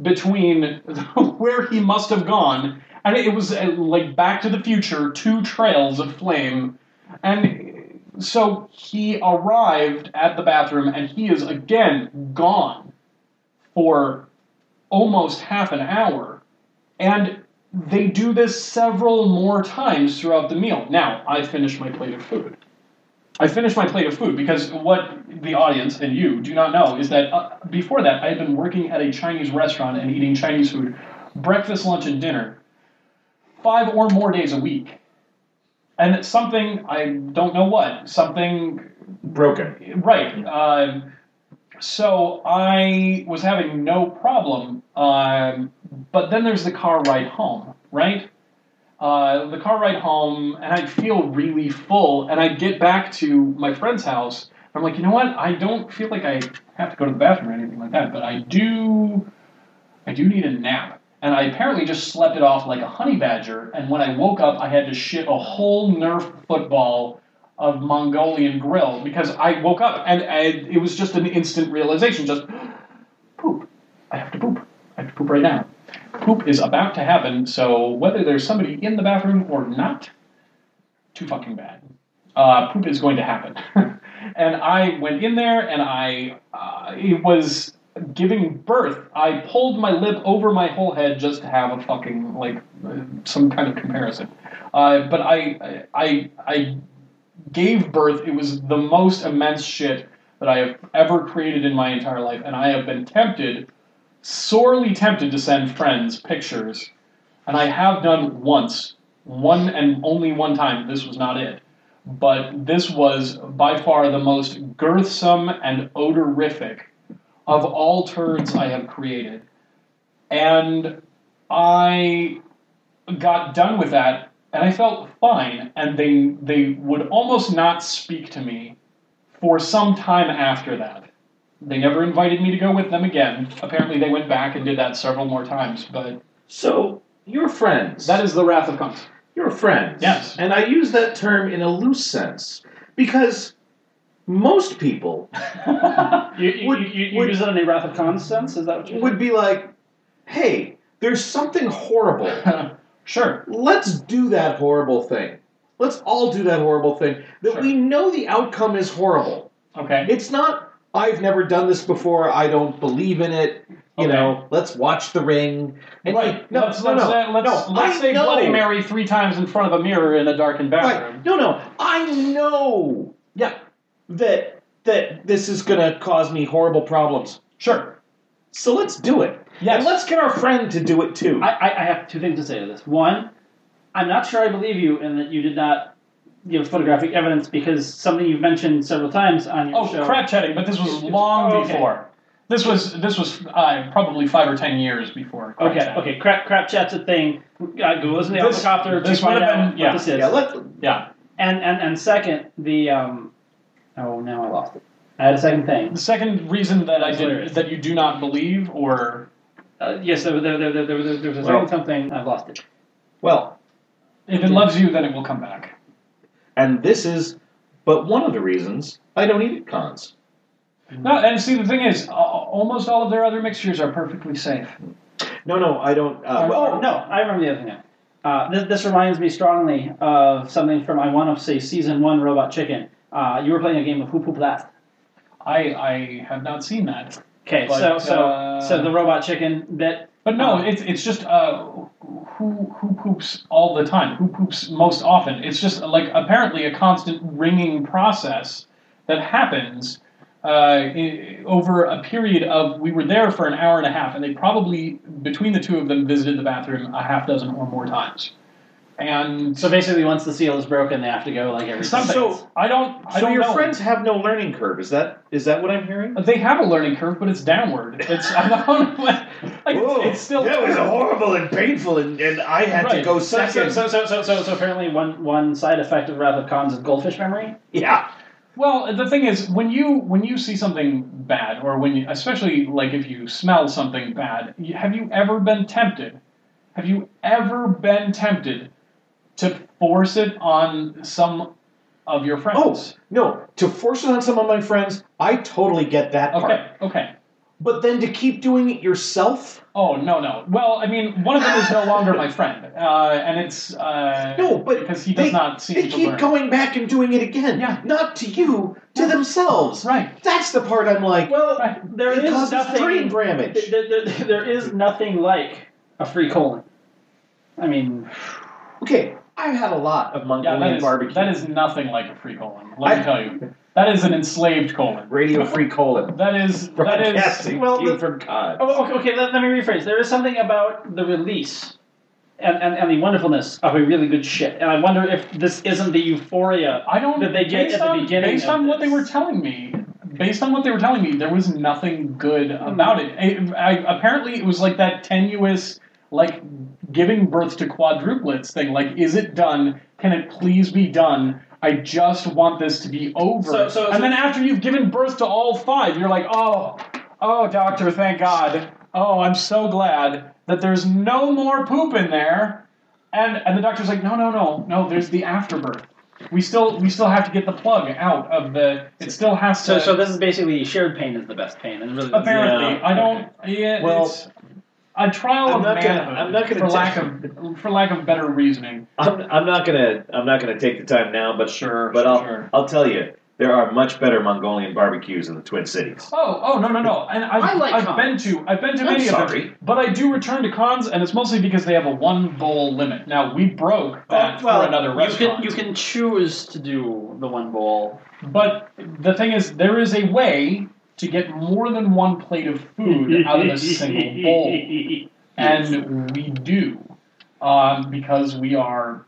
between where he must have gone, and it was uh, like Back to the Future, two trails of flame, and so he arrived at the bathroom, and he is again gone for almost half an hour, and they do this several more times throughout the meal. Now, I finished my plate of food. I finished my plate of food because what the audience and you do not know is that uh, before that, I had been working at a Chinese restaurant and eating Chinese food, breakfast, lunch, and dinner, five or more days a week. And something, I don't know what, something Broken. Right. Um, so I was having no problem, um, but then there's the car ride home, right? Uh, the car ride home, and I'd feel really full, and I'd get back to my friend's house. I'm like, you know what? I don't feel like I have to go to the bathroom or anything like that, but I do. I do need a nap. And I apparently just slept it off like a honey badger. And when I woke up, I had to shit a whole Nerf football of Mongolian grill because I woke up and I, it was just an instant realization just poop. I have to poop. I have to poop right now. Poop is about to happen, so whether there's somebody in the bathroom or not, too fucking bad. Uh, poop is going to happen. and I went in there and I, uh, it was giving birth. I pulled my lip over my whole head just to have a fucking, like, some kind of comparison. Uh, but I, I, I gave birth. It was the most immense shit that I have ever created in my entire life, and I have been tempted, sorely tempted, to send friends pictures, and I have done once, one and only one time. This was not it, but this was by far the most girthsome and odorific of all turds I have created, and I got done with that and I felt fine. And they they would almost not speak to me for some time after that. They never invited me to go with them again. Apparently, they went back and did that several more times. But So you're friends. that is the wrath of Khan. You're friends. Yes. And I use that term in a loose sense because most people You, you, Would- you, you would- use it in a Wrath of Khan sense? Is that what you're would be like, hey, there's something horrible. sure. Let's do that horrible thing. Let's all do that horrible thing that Sure. we know the outcome is horrible. Okay. It's not, I've never done this before, I don't believe in it. You Okay. know, let's watch the ring. And right. No, let's no, let's, no. say, let's, no, let's say know. Bloody Mary three times in front of a mirror in a darkened bathroom. Right. No, no. I know. Yeah. That that this is gonna cause me horrible problems. Sure. So let's do it. Yes. And let's get our friend to do it too. I, I, I have two things to say to this. One, I'm not sure I believe you in that you did not give photographic evidence because something you've mentioned several times on your Oh, show. crap chatting, but this was long Oh, okay. before. This was this was uh, probably five or ten years before. crap Okay, chatting. okay, crap, crap chat's a thing. Uh, go listen to the This- helicopter this would have been- yeah, this is. yeah, let Yeah. and, and and second, the um, oh now I lost it. I had a second thing. The second reason that I did that you do not believe, or Uh, yes, there, there, there, there, was a Well- second something. I've lost it. well, if it loves you, then it will come back. And this is but one of the reasons I don't eat at Khan's. No, and see the thing is, almost all of their other mixtures are perfectly safe. No, no, I don't uh, Oh, no, I remember the other thing. Uh, this, this reminds me strongly of something from I want to say season one Robot Chicken. Uh, you were playing a game of Who Poop Last. I I have not seen that, Okay, so so uh, so the Robot Chicken bit. but no, Uh, it's it's just uh, who who poops all the time, who poops most often. It's just like apparently a constant ringing process that happens. Uh, over a period of, we were there for an hour and a half, and they probably, between the two of them, visited the bathroom a half dozen or more times. And So basically, once the seal is broken, they have to go like every Something. So- I don't. I so don't your know. friends have no learning curve. Is that is that what I'm hearing? They have a learning curve, but it's downward. It's I don't know. Like it's, it's still. that was horrible and painful, and, and I had to go So, second. so, so, so, so, so, so apparently one, one side effect of Wrath of Khans is goldfish memory. yeah, Well, the thing is, when you when you see something bad, or when you, especially like if you smell something bad, have you ever been tempted? Have you ever been tempted to force it on some of your friends. Oh, No, to force it on some of my friends, I totally get that part. Okay, okay. But then to keep doing it yourself? Oh no, no. Well, I mean, one of them is no longer my friend, uh, and it's uh, No, but because he does they- not seem to They to keep learn. going back and doing it again. Yeah. Not to you, to themselves. Right. That's the part I'm like, Well, Right. there it is causes nothing. brain damage. There, there- there is nothing like a free colon. I mean, Okay, I've had a lot of Yeah, Mongolian that is barbecue. that is nothing like a free colon. Let I- me tell you, that is an enslaved colon. Radio Free Colon. That is that is well, the- from God. oh, okay, okay let, let me rephrase. There is something about the release and, and, and the wonderfulness of a really good shit. And I wonder if this isn't the euphoria. I don't. that they get at the beginning Based on what they were telling me, based on what they were telling me, there was nothing good hmm. about it. It- I, apparently, it was like that tenuous, like giving birth to quadruplets thing. Like, is it done? Can it please be done? I just want this to be over. So- so- and so- then after you've given birth to all five, you're like, oh, oh, doctor, thank God. Oh, I'm so glad that there's no more poop in there. And and the doctor's like, no, no, no, no. There's the afterbirth. We still we still have to get the plug out of the. It still has to. So, so this is basically shared pain is the best pain, and really, apparently, Yeah. I don't. Yeah, Well, it's a trial I'm of not gonna- manhood I'm not gonna for ta- lack of for lack of better reasoning. I'm, I'm not gonna I'm not gonna take the time now, but Sure, but I'll sure. I'll tell you there are much better Mongolian barbecues in the Twin Cities. Oh, oh no, no, no! And I've, I like I've Khan's. been to I've been to I'm many of them, but I do return to Khan's, and it's mostly because they have a one bowl limit. Now we broke oh, that Oh, well, for another restaurant. you can you can choose to do the one bowl. But the thing is, there is a way to get more than one plate of food out of a single bowl, and we do, um, because we are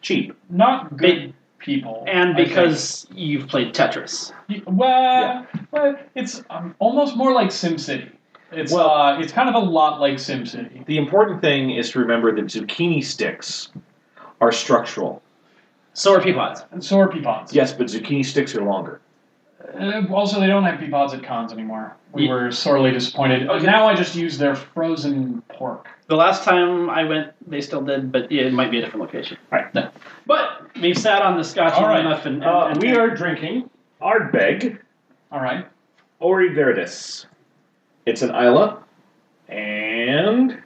Cheap. not good people, and because you've played Tetris. well, well, it's um, almost more like SimCity. It's Well- uh, it's kind of a lot like SimCity. The important thing is to remember that zucchini sticks are structural. So are pea pods. And so are pea pods. Yes, but zucchini sticks are longer. Uh, also, they don't have pea at Khan's anymore. We Ye- were sorely disappointed. Okay. Now I just use their frozen pork. The last time I went, they still did, but yeah, it might be a different location. Right. No. But we've sat on the scotch All long right. enough, and, and, Uh, and- we are drinking Ardbeg All right. Auriverdes. It's an Islay, and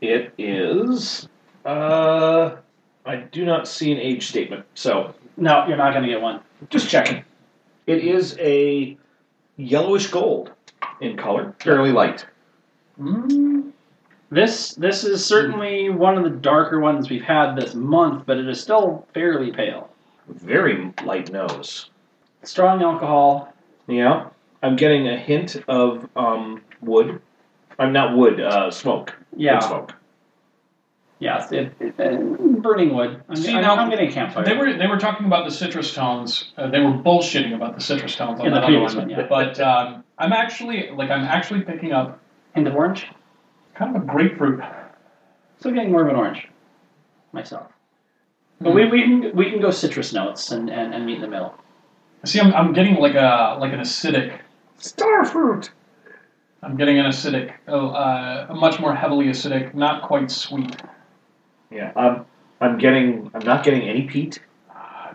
it is. Uh, I do not see an age statement, so No, you're not going to get one. just checking. It is a yellowish gold in color, fairly light. Mm, This this is certainly one of the darker ones we've had this month, but it is still fairly pale. Very light nose. Strong alcohol. Yeah, I'm getting a hint of um, wood. I'm not wood. Uh, smoke. Wood Yeah, smoke. Yeah, it, it, uh, burning wood. I'm, See, I'm, now, I'm getting a campfire. They were they were talking about the citrus tones. Uh, they were bullshitting about the citrus tones on In the other previous one. one, yeah. But um, I'm actually like I'm actually picking up hint of orange. kind of a grapefruit. Still getting more of an orange myself. But Hmm. we, we can we can go citrus notes and, and, and meet in the middle. See, I'm, I'm getting like a like an acidic. Starfruit. I'm getting an acidic, oh, uh, a much more heavily acidic, not quite sweet. Yeah, I'm. I'm getting. I'm not getting any peat.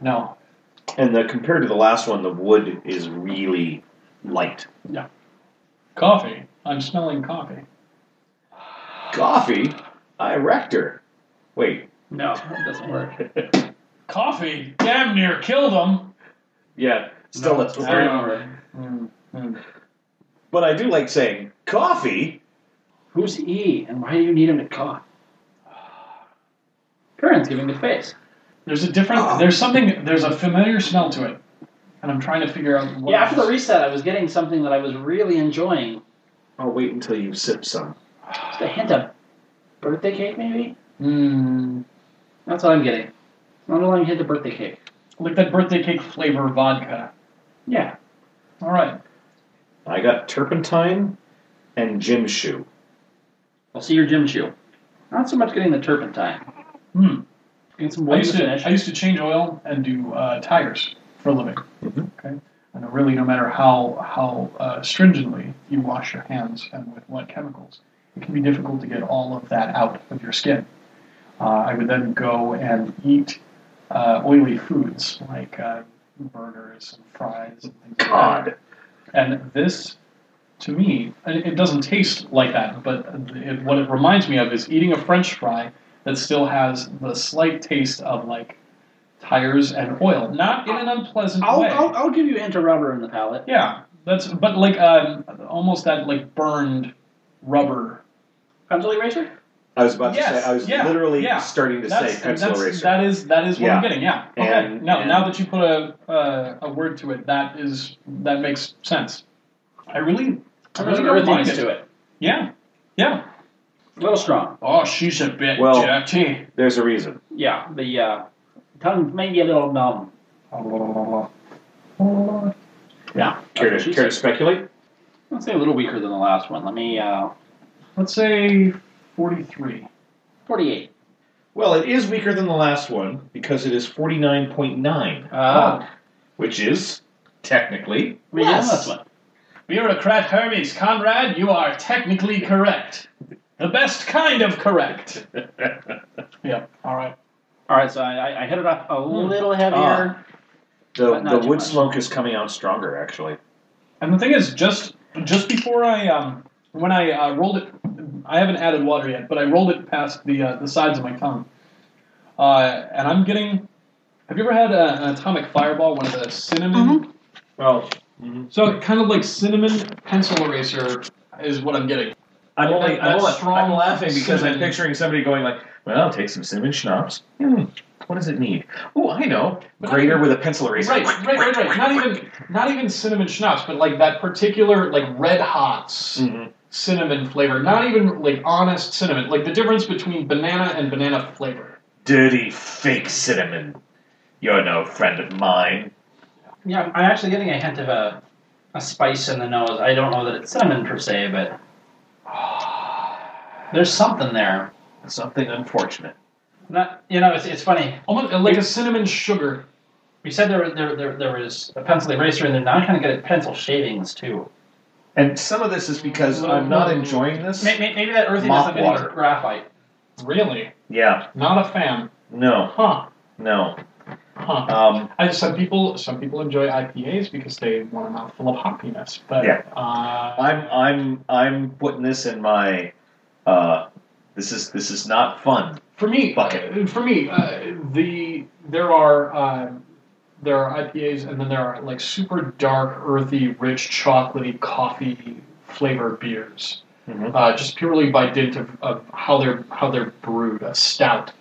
No, And the compared to the last one, the wood is really light. No. Coffee. I'm smelling coffee. Coffee. I wrecked her. Wait. No, that doesn't work. Coffee damn near killed him. yeah. Still, No, that's it's very. very- Mm, mm. But I do like saying coffee. Who's E, and why do you need him to cough? Curran's giving the face. There's a different. Oh. There's something. There's a familiar smell to it, and I'm trying to figure out. What Yeah, after the reset, I was getting something that I was really enjoying. I'll wait until you sip some. Just a hint of birthday cake, maybe? Mm, That's what I'm getting. An underlying hint of birthday cake. like that birthday cake flavor vodka. Yeah. All right. I got turpentine and gym shoe. I'll see your gym shoe. Not so much getting the turpentine. Hmm. Getting some I used to to. finish. I used to change oil and do uh, tires for a living. Mhm. Okay. And really, no matter how how uh, stringently you wash your hands and with what chemicals, it can be difficult to get all of that out of your skin. uh, I would then go and eat uh, oily foods like uh, burgers and fries and things like that. God. And this, to me, it it doesn't taste like that, but it, what it reminds me of is eating a French fry that still has the slight taste of like tires and oil, not in an unpleasant I'll, way. I'll, I'll give you into rubber in the palate. yeah, that's but like um, almost that like burned rubber. Pencil eraser? I was about Yes, to say. I was yeah, literally yeah. starting to That's, say pencil that's eraser. that is that is what I'm getting. Yeah. Okay. And- no, and- now that you put a uh, a word to it, that is that makes sense. I really, I There's really an don't mind it. to it. Yeah, yeah. A little strong. Oh, she's a bit Well- dirty. There's a reason. Yeah, the uh, tongue may be a little numb. Yeah. Care That's to, care to speculate? Let's say a little weaker than the last one. Let me, uh, Let's say forty-three. 48. Well, it is weaker than the last one because it is 49.9, Uh, which is technically we did less. this one. Bureaucrat Hermes Conrad, you are technically correct. The best kind of correct. Yep. All right. All right, so I, I- I hit it up a little heavier. Ah. The, But not the too wood much. smoke is coming out stronger, actually. And the thing is, just just before I um when I uh, rolled it, I haven't added water yet, but I rolled it past the uh, the sides of my tongue, uh, and I'm getting. Have you ever had a, an atomic fireball? One of the cinnamon. Well, So kind of like cinnamon pencil eraser is what I'm getting. I'm only, that I'm, only strong I'm laughing because I'm picturing somebody going like, "Well, I'll take some cinnamon schnapps. Hmm, what does it need? Oh, I know. But Grater with a pencil eraser. Right, right, right, right. Not even not even cinnamon schnapps, but like that particular like red hots Mhm. cinnamon flavor. Not even like honest cinnamon. Like the difference between banana and banana flavor. Dirty, fake cinnamon. You're no friend of mine. Yeah, I'm actually getting a hint of a, a spice in the nose. I don't know that it's cinnamon per se, but there's something there. Something unfortunate. Not, you know, it's, it's funny. Almost like a cinnamon sugar. We said there, there, there, there was a pencil eraser in there. Now I kind of get pencil shavings too. And some of this is because I'm not enjoying this. Maybe, maybe that earthiness Mop I'm getting water. is graphite. Really? Yeah, Not a fan. no, Huh. no. Huh. Um, I just some people some people enjoy IPAs because they want a mouthful of hoppiness. But Yeah. uh, I'm I'm I'm putting this in my. Uh, this is this is not fun. For me, Bucket. uh, for me, uh, the there are uh, there are IPAs, and then there are like super dark, earthy, rich, chocolatey, coffee flavored beers, Mhm. uh, just purely by dint of, of how they're how they're brewed, a stout.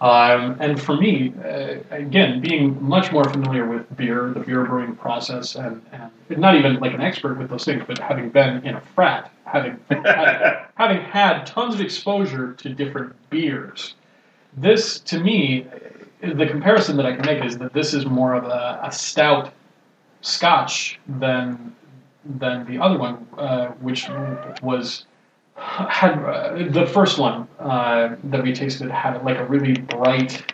Um, and for me, uh, again, being much more familiar with beer, the beer brewing process, and, and not even like an expert with those things, but having been in a frat, having having, having had tons of exposure to different beers, this to me, the comparison that I can make is that this is more of a, a stout Scotch than than the other one, uh, which was had uh, the first one uh, that we tasted had like a really bright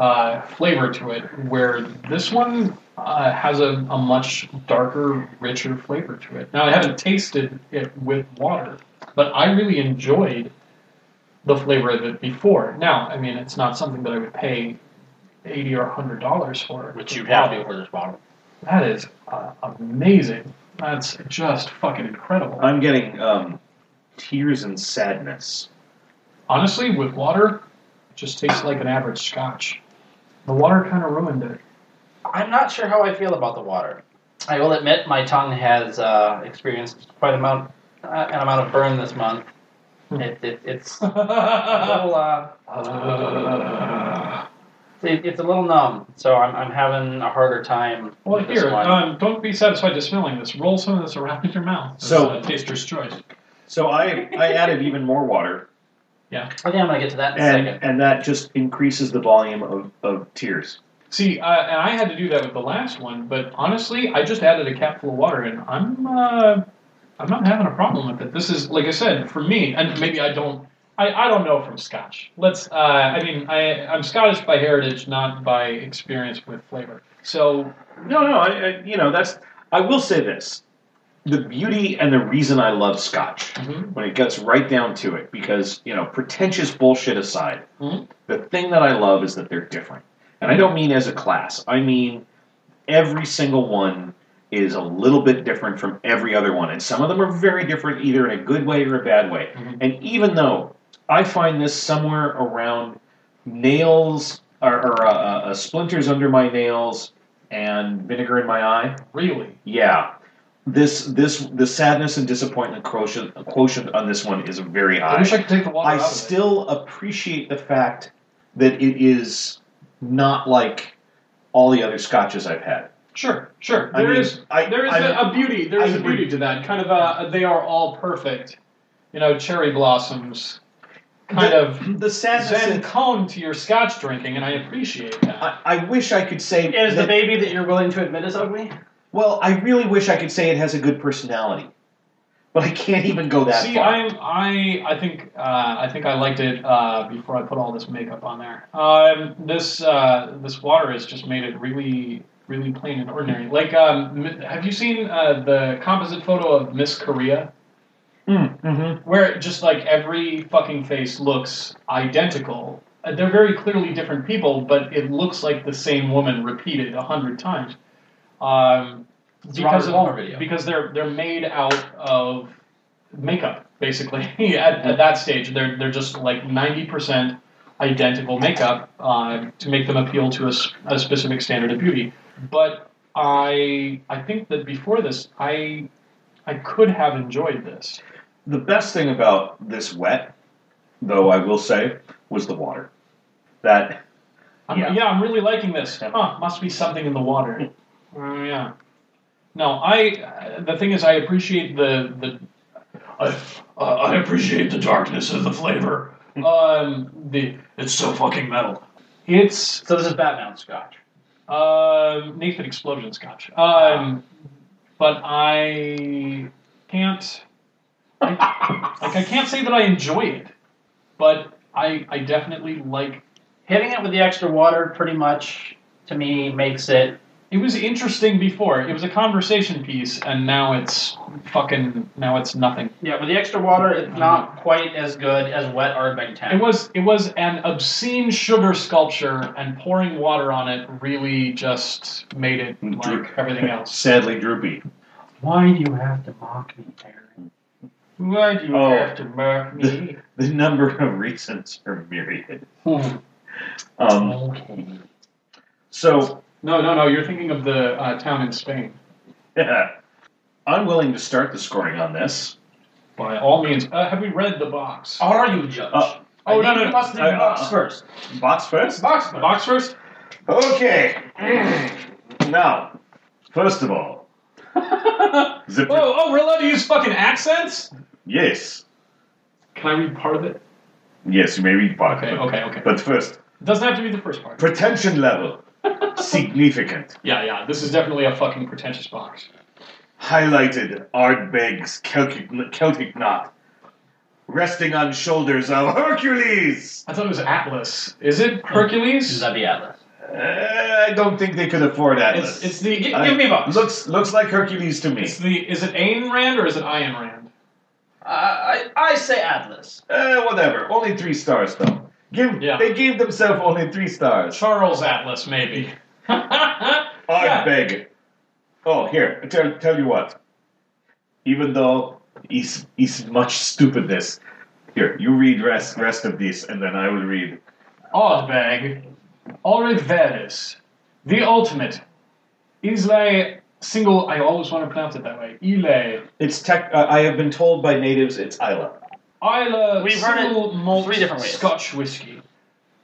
uh, flavor to it, where this one uh, has a, a much darker, richer flavor to it. Now I haven't tasted it with water, but I really enjoyed the flavor of it before. Now, I mean, it's not something that I would pay eighty or hundred dollars for. Which you have to for this bottle. That is uh, amazing. That's just fucking incredible. I'm getting um, tears and sadness. Honestly, with water, it just tastes like an average scotch. The water kind of ruined it. I'm not sure how I feel about the water. I will admit my tongue has uh, experienced quite amount, uh, an amount of burn this month. It, it, it's a little, uh, it, it's a little numb, so I'm, I'm having a harder time. well, with this here, one. um, don't be satisfied just smelling this. Roll some of this around in your mouth. It's, So- uh, taster's choice. So I I added even more water, I think I'm gonna get to that in a and second. and that just increases the volume of, of tears. See, uh, and I had to do that with the last one, but honestly, I just added a cap full of water, and I'm uh, I'm not having a problem with it. This is, like I said, for me, and maybe I don't. I, I don't know from Scotch. Let's. Uh, I mean, I I'm Scottish by heritage, not by experience with flavor. So No, no, I, I, you know that's. I will say this: the beauty and the reason I love Scotch Mhm. when it gets right down to it, because you know, pretentious bullshit aside, Mhm. the thing that I love is that they're different, and I don't mean as a class. I mean every single one is a little bit different from every other one, and some of them are very different, either in a good way or a bad way. Mhm. And even though I find this somewhere around nails or, or uh, uh, splinters under my nails and vinegar in my eye, Really? yeah. This this the sadness and disappointment quotient quotient on this one is very high. I high. wish I could take the water I out of it. still appreciate the fact that it is not like all the other scotches I've had. Sure, sure. I There mean, is I- there is I- a, a beauty. There is I a beauty to that. Kind of a they are all perfect. You know, cherry blossoms. Kind The- of The sadness. zen and- cone to your scotch drinking, and I appreciate that. I, I wish I could say. Is the that- baby that you're willing to admit is ugly? Well, I really wish I could say it has a good personality, but I can't even go that far. See, far. I'm I I think uh, I think I liked it uh, before I put all this makeup on there. Um, this uh, this water has just made it really really plain and ordinary. Like, um, have you seen uh, the composite photo of Miss Korea? Mm, mhm. where just like every fucking face looks identical. Uh, They're very clearly different people, but it looks like the same woman repeated a hundred times. Um, because Robert of, Palmer video. because they're they're made out of makeup, basically. at, at that stage, they're they're just like ninety percent identical makeup uh, to make them appeal to a, a specific standard of beauty. But I I think that before this, I I could have enjoyed this. The best thing about this wet, though, I will say, was the water. That I'm, Yeah. yeah. I'm really liking this. Huh, must be something in the water. Oh yeah. No, I. Uh, the thing is, I appreciate the the. I uh, I appreciate the darkness of the flavor. um, the it's so fucking metal. It's So this is Batman Scotch. um Nathan Explosion Scotch. Um, but I can't. I, like I can't say that I enjoy it, but I I definitely like Hitting it with the extra water pretty much to me makes it It was interesting before. It was a conversation piece, and now it's fucking. Now it's nothing. yeah with the extra water it's not quite as good as wet Ardbeg 10. It was. It was an obscene sugar sculpture, and pouring water on it really just made it like Droop. everything else. sadly droopy. Why do you have to mock me, Aaron? Why do you Oh. have to mock me? The number of reasons are myriad. Hmm. Um, Okay. so No, no, no. You're thinking of the uh, town in Spain. I'm willing to start the scoring on this. By all means, uh, have we read the box? Are you judge? Uh, I oh, think no, no, you no. must do I- the box uh, first. Box first? Box first. box first. Okay. now, first of all, oh, the pre- oh, we're allowed to use fucking accents. yes, Can I read part of it? yes, you may read part Okay, of it. Okay, okay, okay. But first, It doesn't have to be the first part. pretension level significant. Yeah, yeah. This is definitely a fucking pretentious box. Highlighted Ardbeg's Celtic, Celtic knot, resting on shoulders of Hercules. I thought it was Atlas. Is it Hercules? Is that the Atlas? Uh, I don't think they could afford Atlas. It's, it's the. Gi- I- give me a box. Looks looks like Hercules to me. It's the. Is it Ayn Rand or is it Ayn Rand? Uh, I, I say Atlas. Uh, whatever. Only three stars though. Give Yeah. they gave themselves only three stars. Charles Atlas, maybe. yeah. Ardbeg. Oh, here. Tell tell you what. Even though he's he's much stupidness. Here, you read rest rest of this, and then I will read. Ardbeg. Auriverdes. The ultimate. Isle single. I always want to pronounce it that way. Ile. It's tech. Uh, I have been told by natives it's Islay. Isla We've heard it single malt three different ways. Scotch whiskey.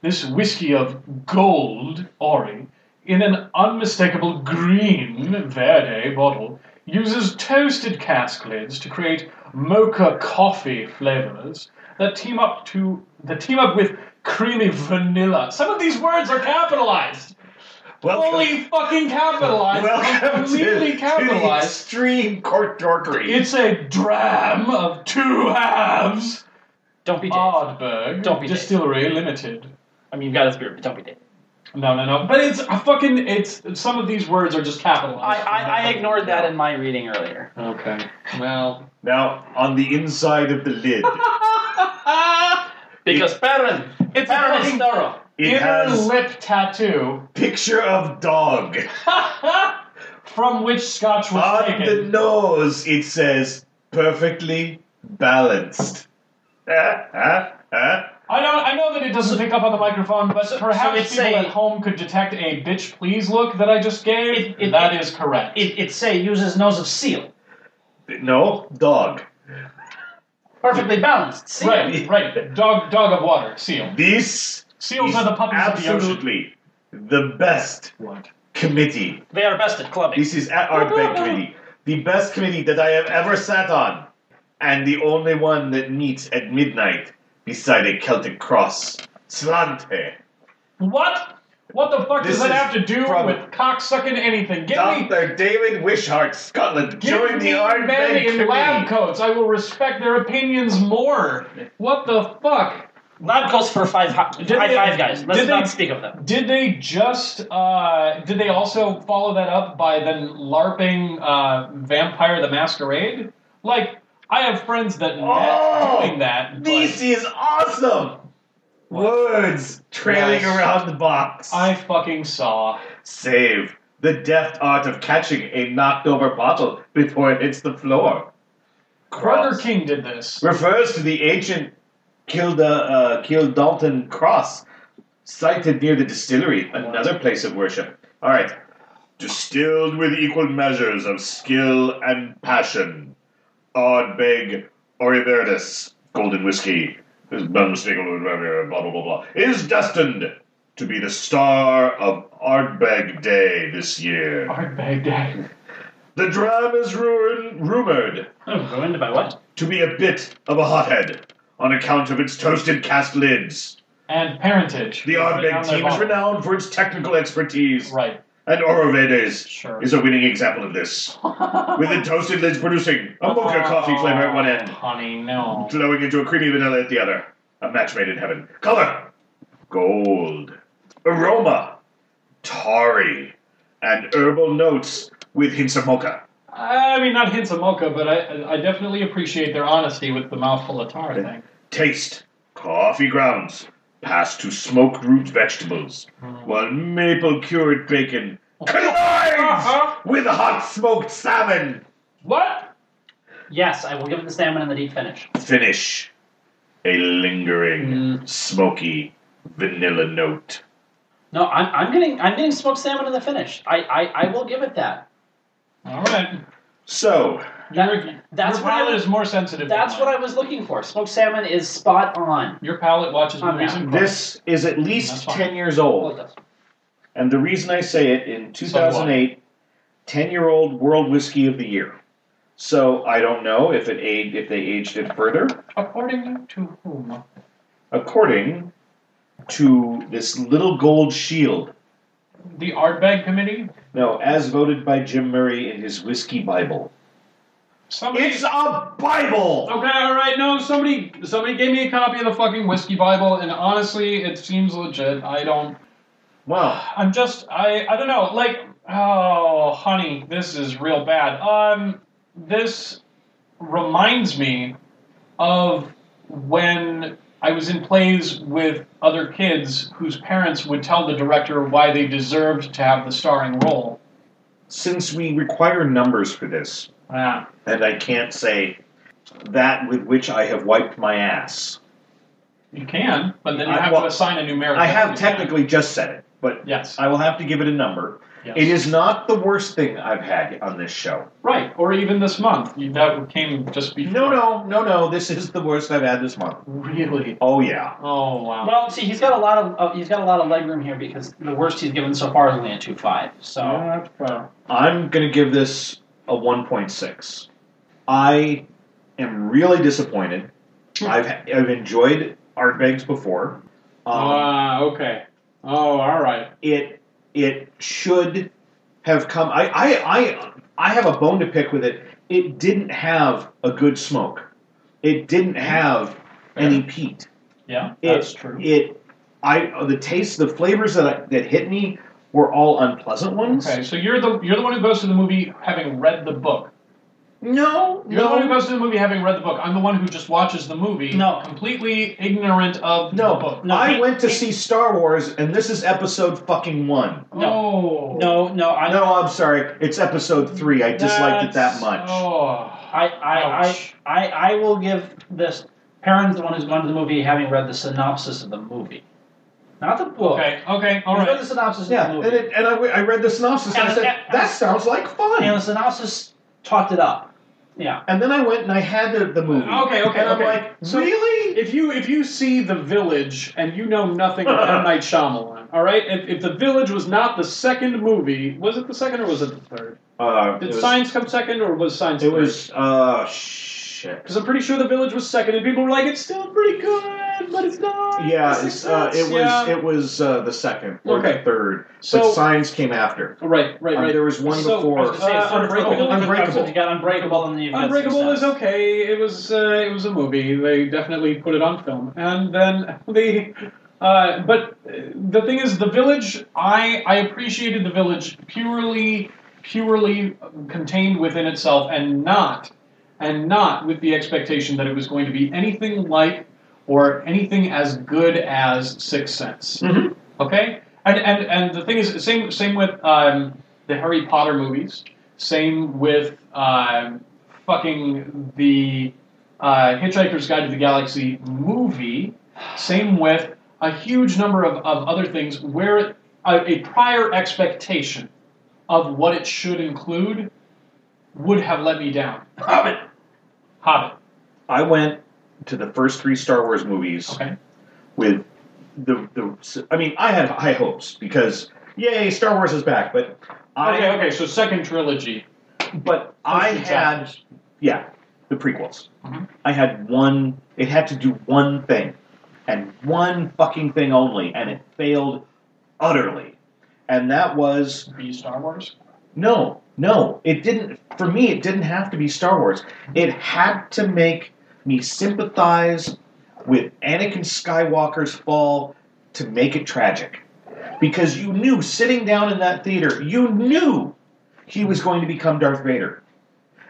This whiskey of gold, Ori, in an unmistakable green Verde bottle, uses toasted cask lids to create mocha coffee flavors that team up to that team up with creamy vanilla. Some of these words are capitalized. Fully uh, fucking capitalized. welcome to, completely to the capitalized. extreme court dorkery. It's a dram of two halves. Don't be Dave. Ardbeg Don't be Dave. Distillery Limited. I mean, you've got his beard, but don't be Dave. No, no, no. But it's a fucking. It's some of these words are just capitalized. I, I, I ignored that in my reading earlier. Okay. Well. Now, on the inside of the lid, Because Baron, It's a Baron is thorough. It inner has lip tattoo picture of dog. from which Scotch was On the nose, it says perfectly balanced. I don't. I know that it doesn't pick up on the microphone, but perhaps it's people a- at home could detect a "bitch please" look that I just gave. It- it- that is correct. It, it say uses nose of seal. No, dog. Perfectly balanced. Seal. right, right. Dog, dog of water, seal. This Seals is are the puppies of the ocean. absolutely the best What? committee. They are best at clubbing. This is at Ardbeg Committee. The best committee that I have ever sat on. And the only one that meets at midnight beside a Celtic cross. Slante. What? What the fuck This does that have to do with cocksucking anything? Give me, Dr. David Wishart, Scotland. Join me the men Ardbeg in lab Committee. coats. I will respect their opinions more. What the fuck? Lab coats for five, hi- Did high they- five guys. Let's did not they- speak of them. Did they just? Uh, did they also follow that up by then larping uh, Vampire the Masquerade? Like, I have friends that Oh, met doing that. but This is awesome. Words trailing Yes. around the box. I fucking saw. Save the deft art of catching a knocked over bottle before it hits the floor. Kroger Cross. King did this. refers to the ancient Kilda, uh, Kildalton cross sited near the distillery, another place of worship. All right. Distilled with equal measures of skill and passion. Ardbeg Auriverdes, golden whiskey, is unmistakable, blah, blah, blah, blah, blah, is destined to be the star of Ardbeg Day this year. Ardbeg Day. The dram is ruin, rumored Oh, ruined by what? to be a bit of a hothead on account of its toasted cast lids. And parentage. The Ardbeg team is renowned for its technical expertise, Right. and Auriverdes Sure. is a winning example of this, with the toasted lids producing a mocha coffee flavor at one end, Honey, no. flowing into a creamy vanilla at the other. A match made in heaven. Color gold. Aroma tarry, and herbal notes with hints of mocha. I mean, not hints of mocha, but I, I definitely appreciate their honesty with the mouthful of tar thing. Taste coffee grounds passed to smoked root vegetables, while maple cured bacon collides with hot smoked salmon. What? Yes, I will give it the salmon and the deep finish. Finish a lingering, Mm. smoky vanilla note. No, I'm, I'm getting I'm getting smoked salmon in the finish. I, I, I will give it that. All right. So, That- your that's your what I palate was- is more sensitive. That's than what. I was looking for. Smoked salmon is spot on. Your palate watches On movies that. and cars. this is at least 10 years Well, old. it does. And the reason I say it, in 2008, 10 year old World Whiskey of the Year. So I don't know if it aged, if they aged it further. According to whom? According to this little gold shield, The Ardbeg Committee? no, as voted by Jim Murray in his Whiskey Bible. Somebody. It's a Bible! Okay, all right. No, somebody, somebody gave me a copy of the fucking whiskey Bible, and honestly, it seems legit. I don't. Well, I'm just. I. I don't know. Like, oh, honey, this is real bad. Um, this reminds me of when I was in plays with other kids whose parents would tell the director why they deserved to have the starring role. Since we require numbers for this, Ah, and I can't say that with which I have wiped my ass, you can, but then you I- have well, to assign a numeric. I have technically just said it, but Yes. I will have to give it a number. Yes. It is not the worst thing I've had on this show. Right, or even this month. That came just before. No, no, no, no. This is the worst I've had this month. Really? Oh yeah. Oh wow. Well, see, he's got a lot of uh, he's got a lot of leg room here because the worst he's given so far is only a two five. So that's fair. I'm gonna give this a 1.6. I am really disappointed. I've I've enjoyed Ardbegs before. Um, Ah, okay. Oh, all right. it it should have come. I, I I I have a bone to pick with it. It didn't have a good smoke. It didn't have any peat. Yeah, It, that's true. It I the taste, the flavors that I, that hit me were all unpleasant ones. Okay, so you're the you're the one who goes to the movie having read the book. No, You're the one who no, goes to the movie having read the book. I'm the one who just watches the movie, No. completely ignorant of the book. No, I he- went to he- see Star Wars, and this is episode fucking one. Oh No, no, I, No, I'm sorry, it's episode three. I disliked it that That's- much. Oh, I, I, Ouch. I, I, I will give this. Perrin's the one who's gone to the movie having read the synopsis of the movie, not the book. okay, okay, all He's read right. the synopsis Yeah, of and, the movie, it, and I, I read the synopsis and I And- said, and- that sounds like fun. and the synopsis talked it up. Yeah. And then I went and I had the, the movie. Okay, okay, and I'm okay. like, So- really? If you if you see the village and you know nothing of M Night Shyamalan, all right. If, if the village was not the second movie, was it the second or was it the third? Uh, Did it was, Signs come second or was Signs? It was, uh, shit. because I'm pretty sure the village was second, and people were like, "It's still pretty good, but it's not." Yeah, it's, uh, it was Yeah. it was uh, the second or Okay. the third. So- but Signs came after. right, right, Uh, right. there was one So, before. Was say, Uh, Unbreakable. Unbreakable. You got Unbreakable, and then you've Unbreakable is okay. It was uh, it was a movie. They definitely put it on film, and then they. Uh, but uh, the thing is, the village. I I appreciated the village purely purely contained within itself, and not and not with the expectation that it was going to be anything like or anything as good as Sixth Sense. Mhm. Okay, and and and the thing is, same same with um, the Harry Potter movies. Same with um, fucking the uh, Hitchhiker's Guide to the Galaxy movie. Same with a huge number of, of other things where a, a prior expectation of what it should include would have let me down. Hobbit. Hobbit. I went to the first three Star Wars movies Okay. with the the. I mean, I had high hopes because yay, Star Wars is back. But I Okay. Okay. So second trilogy. but I had yeah the prequels. Mhm. I had one. It had to do one thing, and one fucking thing only, and it failed utterly. And that was Be Star Wars. no, no. It didn't. For me, it didn't have to be Star Wars. It had to make me sympathize with Anakin Skywalker's fall to make it tragic, because you knew sitting down in that theater, you knew he was going to become Darth Vader,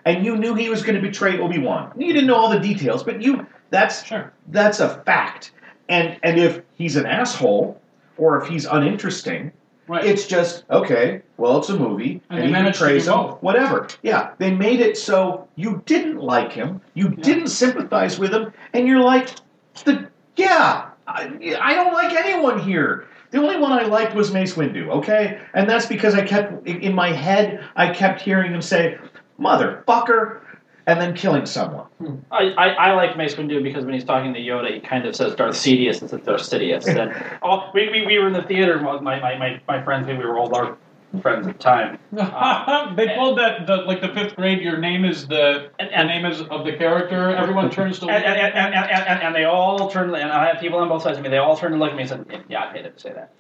and you knew he was going to betray Obi Wan. You didn't know all the details, but you that's Sure. that's a fact. And and if he's an asshole or if he's uninteresting, Right. it's just okay. Well, it's a movie, And and, he betrays him. both. Whatever. Yeah, they made it so you didn't like him, you didn't sympathize with him, and you're like, the yeah, I, I don't like anyone here. The only one I liked was Mace Windu. Okay, and that's because I kept in my head. I kept hearing him say, "Motherfucker," and then killing someone. I, I, I like Mace Windu because when he's talking to Yoda, he kind of says Darth Sidious instead of Darth Sidious. And oh, we, we, we were in the theater. My, my, my, my friends, we were all our friends at the time. Uh, they pulled that the like the fifth grade. Your name is the And, and, name is of the character. Everyone turns to and, and, and, and, and, and they all turned, and I have people on both sides of me, they all turned to look at me and said, Yeah, I hated to say that.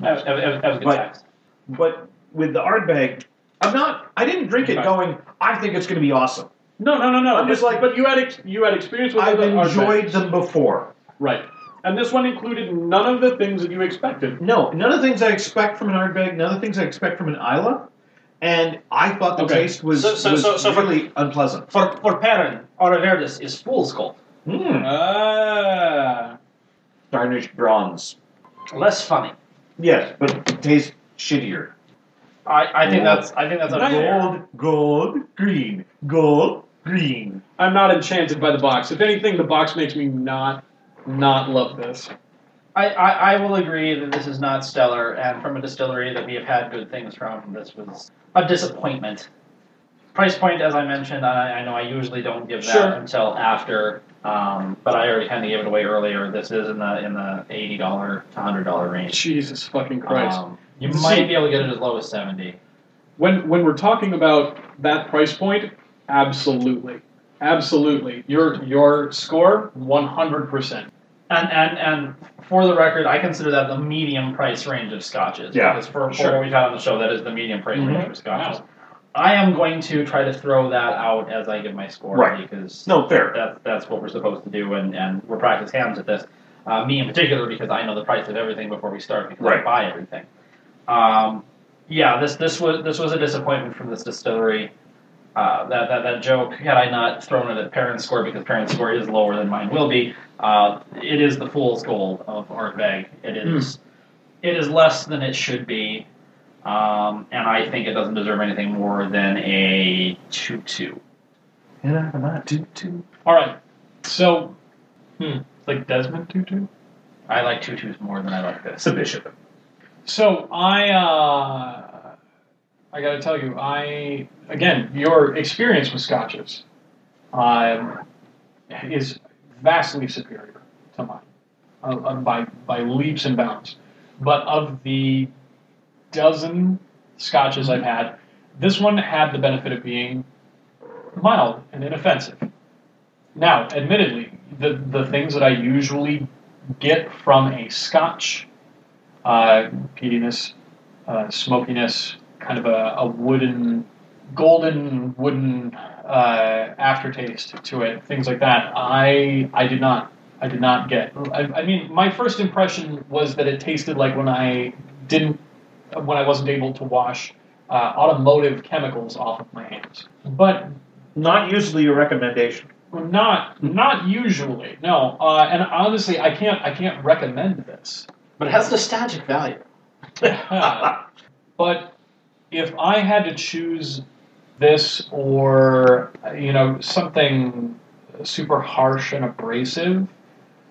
That was, that was, that was a good But- text. But with the Ardbeg, I'm not. I didn't drink it going. I think it's going to be awesome. No, no, no, no. I'm just like- but you had ex- you had experience with I've other enjoyed bands. them before. right, and this one included none of the things that you expected. No, none of the things I expect from an Ardbeg, none of the things I expect from an Islay, and I thought the Okay. taste was, So- so- was so- so for- really unpleasant. For, for Perrin, Auriverdes is fool's gold. Mm. Ah, Tarnished bronze. Less funny. Yes, but it tastes shittier. I, I think that's I think that's a Nice. Gold, gold, green, gold, green. I'm not enchanted by the box. If anything, the box makes me not not love this. I, I, I will agree that this is not stellar, and from a distillery that we have had good things from, this was a disappointment. Price point, as I mentioned, I, I know I usually don't give that Sure. until after, um, but I already kind of gave it away earlier. This is in the in the eighty dollar to hundred dollar range. Jesus fucking Christ. Um, you See- might be able to get it as low as seventy. when when we're talking about that price point, absolutely, absolutely. Your your score, one hundred percent. And and and for the record, I consider that the medium price range of scotches. Yeah, Because for, for sure. what we've had on the show, that is the medium price Mhm. range of scotches. I am going to try to throw that out as I give my score Right. because No, fair. that's that's what we're supposed to do, and, and we're practice hands at this. Uh, me in particular, because I know the price of everything before we start, because I buy everything. Um, yeah, this this was this was a disappointment from this distillery. Uh, that, that that joke, had I not thrown it at parent score because parent score is lower than mine will be, uh, it is the fool's gold of Ardbeg. It is it is less than it should be, um, and I think it doesn't deserve anything more than a two two. Yeah, I'm not too too. All right. So, hmm, like Desmond Tutu. I like two twos more than I like this. It's a bishop. So I, uh, I got to tell you, I again, your experience with scotches, um, is vastly superior to mine, uh, uh, by by leaps and bounds. But of the dozen scotches I've had, this one had the benefit of being mild and inoffensive. Now, admittedly, the the things that I usually get from a scotch uh, peatiness, uh, smokiness, kind of a, a wooden, golden wooden uh, aftertaste to it, things like that. I I did not I did not get. I, I mean, my first impression was that it tasted like when I didn't when I wasn't able to wash uh, automotive chemicals off of my hands, but Not usually a recommendation. not not usually. No, uh, and honestly, I can't I can't recommend this. But it has nostalgic value. but if I had to choose this or you know something super harsh and abrasive,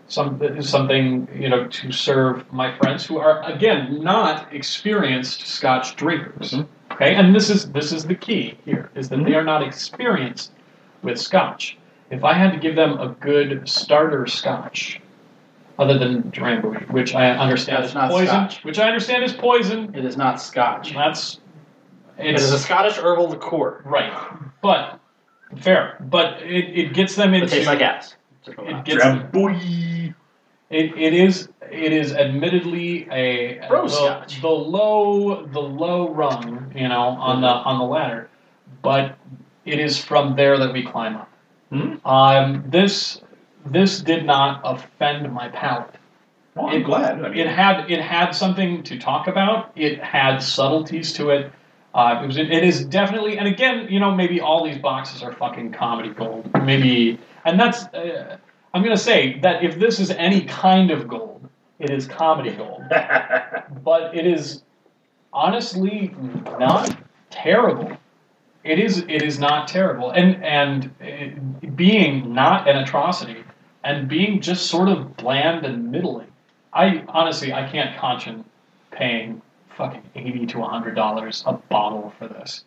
some something you know to serve my friends who are again not experienced Scotch drinkers. Mhm. Okay, and this is this is the key here is that they are not experienced with Scotch. If I had to give them a good starter Scotch, other than Drambuie, which I understand is not poison, Scotch. which I understand is poison, It is not Scotch. that's It is a Scottish herbal liqueur. right, but fair. But it, it gets them It into tastes like ass. it gets Drambuie. it, it is it is admittedly a Bro the, Scotch. the low the low rung you know on the on the ladder, but it is from there that we climb up. Mhm. Um, this this did not offend my palate. Well, I'm It- glad. I mean, it had it had something to talk about. It had subtleties to it. Uh, it was it is definitely and again you know maybe all these boxes are fucking comedy gold maybe and that's uh, I'm gonna say that if this is any kind of gold it is comedy gold but it is honestly not terrible. It is it is not terrible and and it, being not an atrocity and being just sort of bland and middling. I honestly I can't conscience paying fucking eighty to hundred dollars a bottle for this.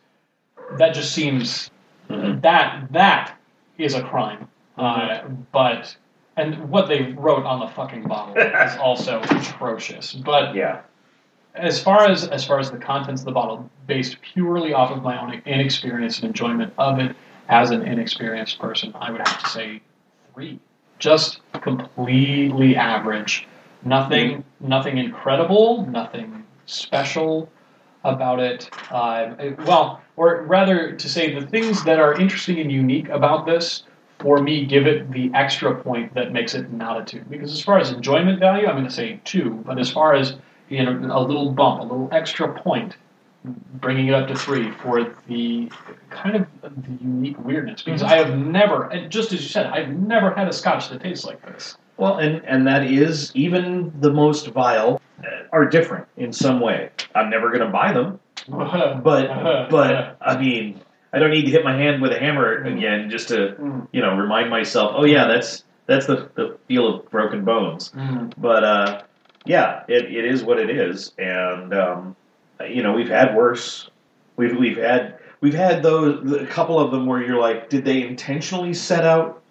That just seems Mhm. that that is a crime. Uh, but and what they wrote on the fucking bottle is also atrocious. But yeah. as far as as far as the contents of the bottle, based purely off of my own inexperience and enjoyment of it as an inexperienced person, I would have to say three. Just completely average. Nothing nothing incredible, nothing special about it. Uh, well, or rather to say the things that are interesting and unique about this for me give it the extra point that makes it not a two. Because as far as enjoyment value, I'm going to say two. But as far as you know, a little bump, a little extra point, bringing it up to three for the kind of the unique weirdness. Because I have never, and just as you said, I've never had a Scotch that tastes like this. Well, and and that is even the most vile are different in some way. I'm never going to buy them, but but I mean, I don't need to hit my hand with a hammer again just to Mm, you know remind myself. Oh yeah, that's that's the the feel of broken bones. mm, But uh, yeah, it, it is what it is, and um, you know we've had worse. We've we've had we've had those a couple of them where you're like, did they intentionally set out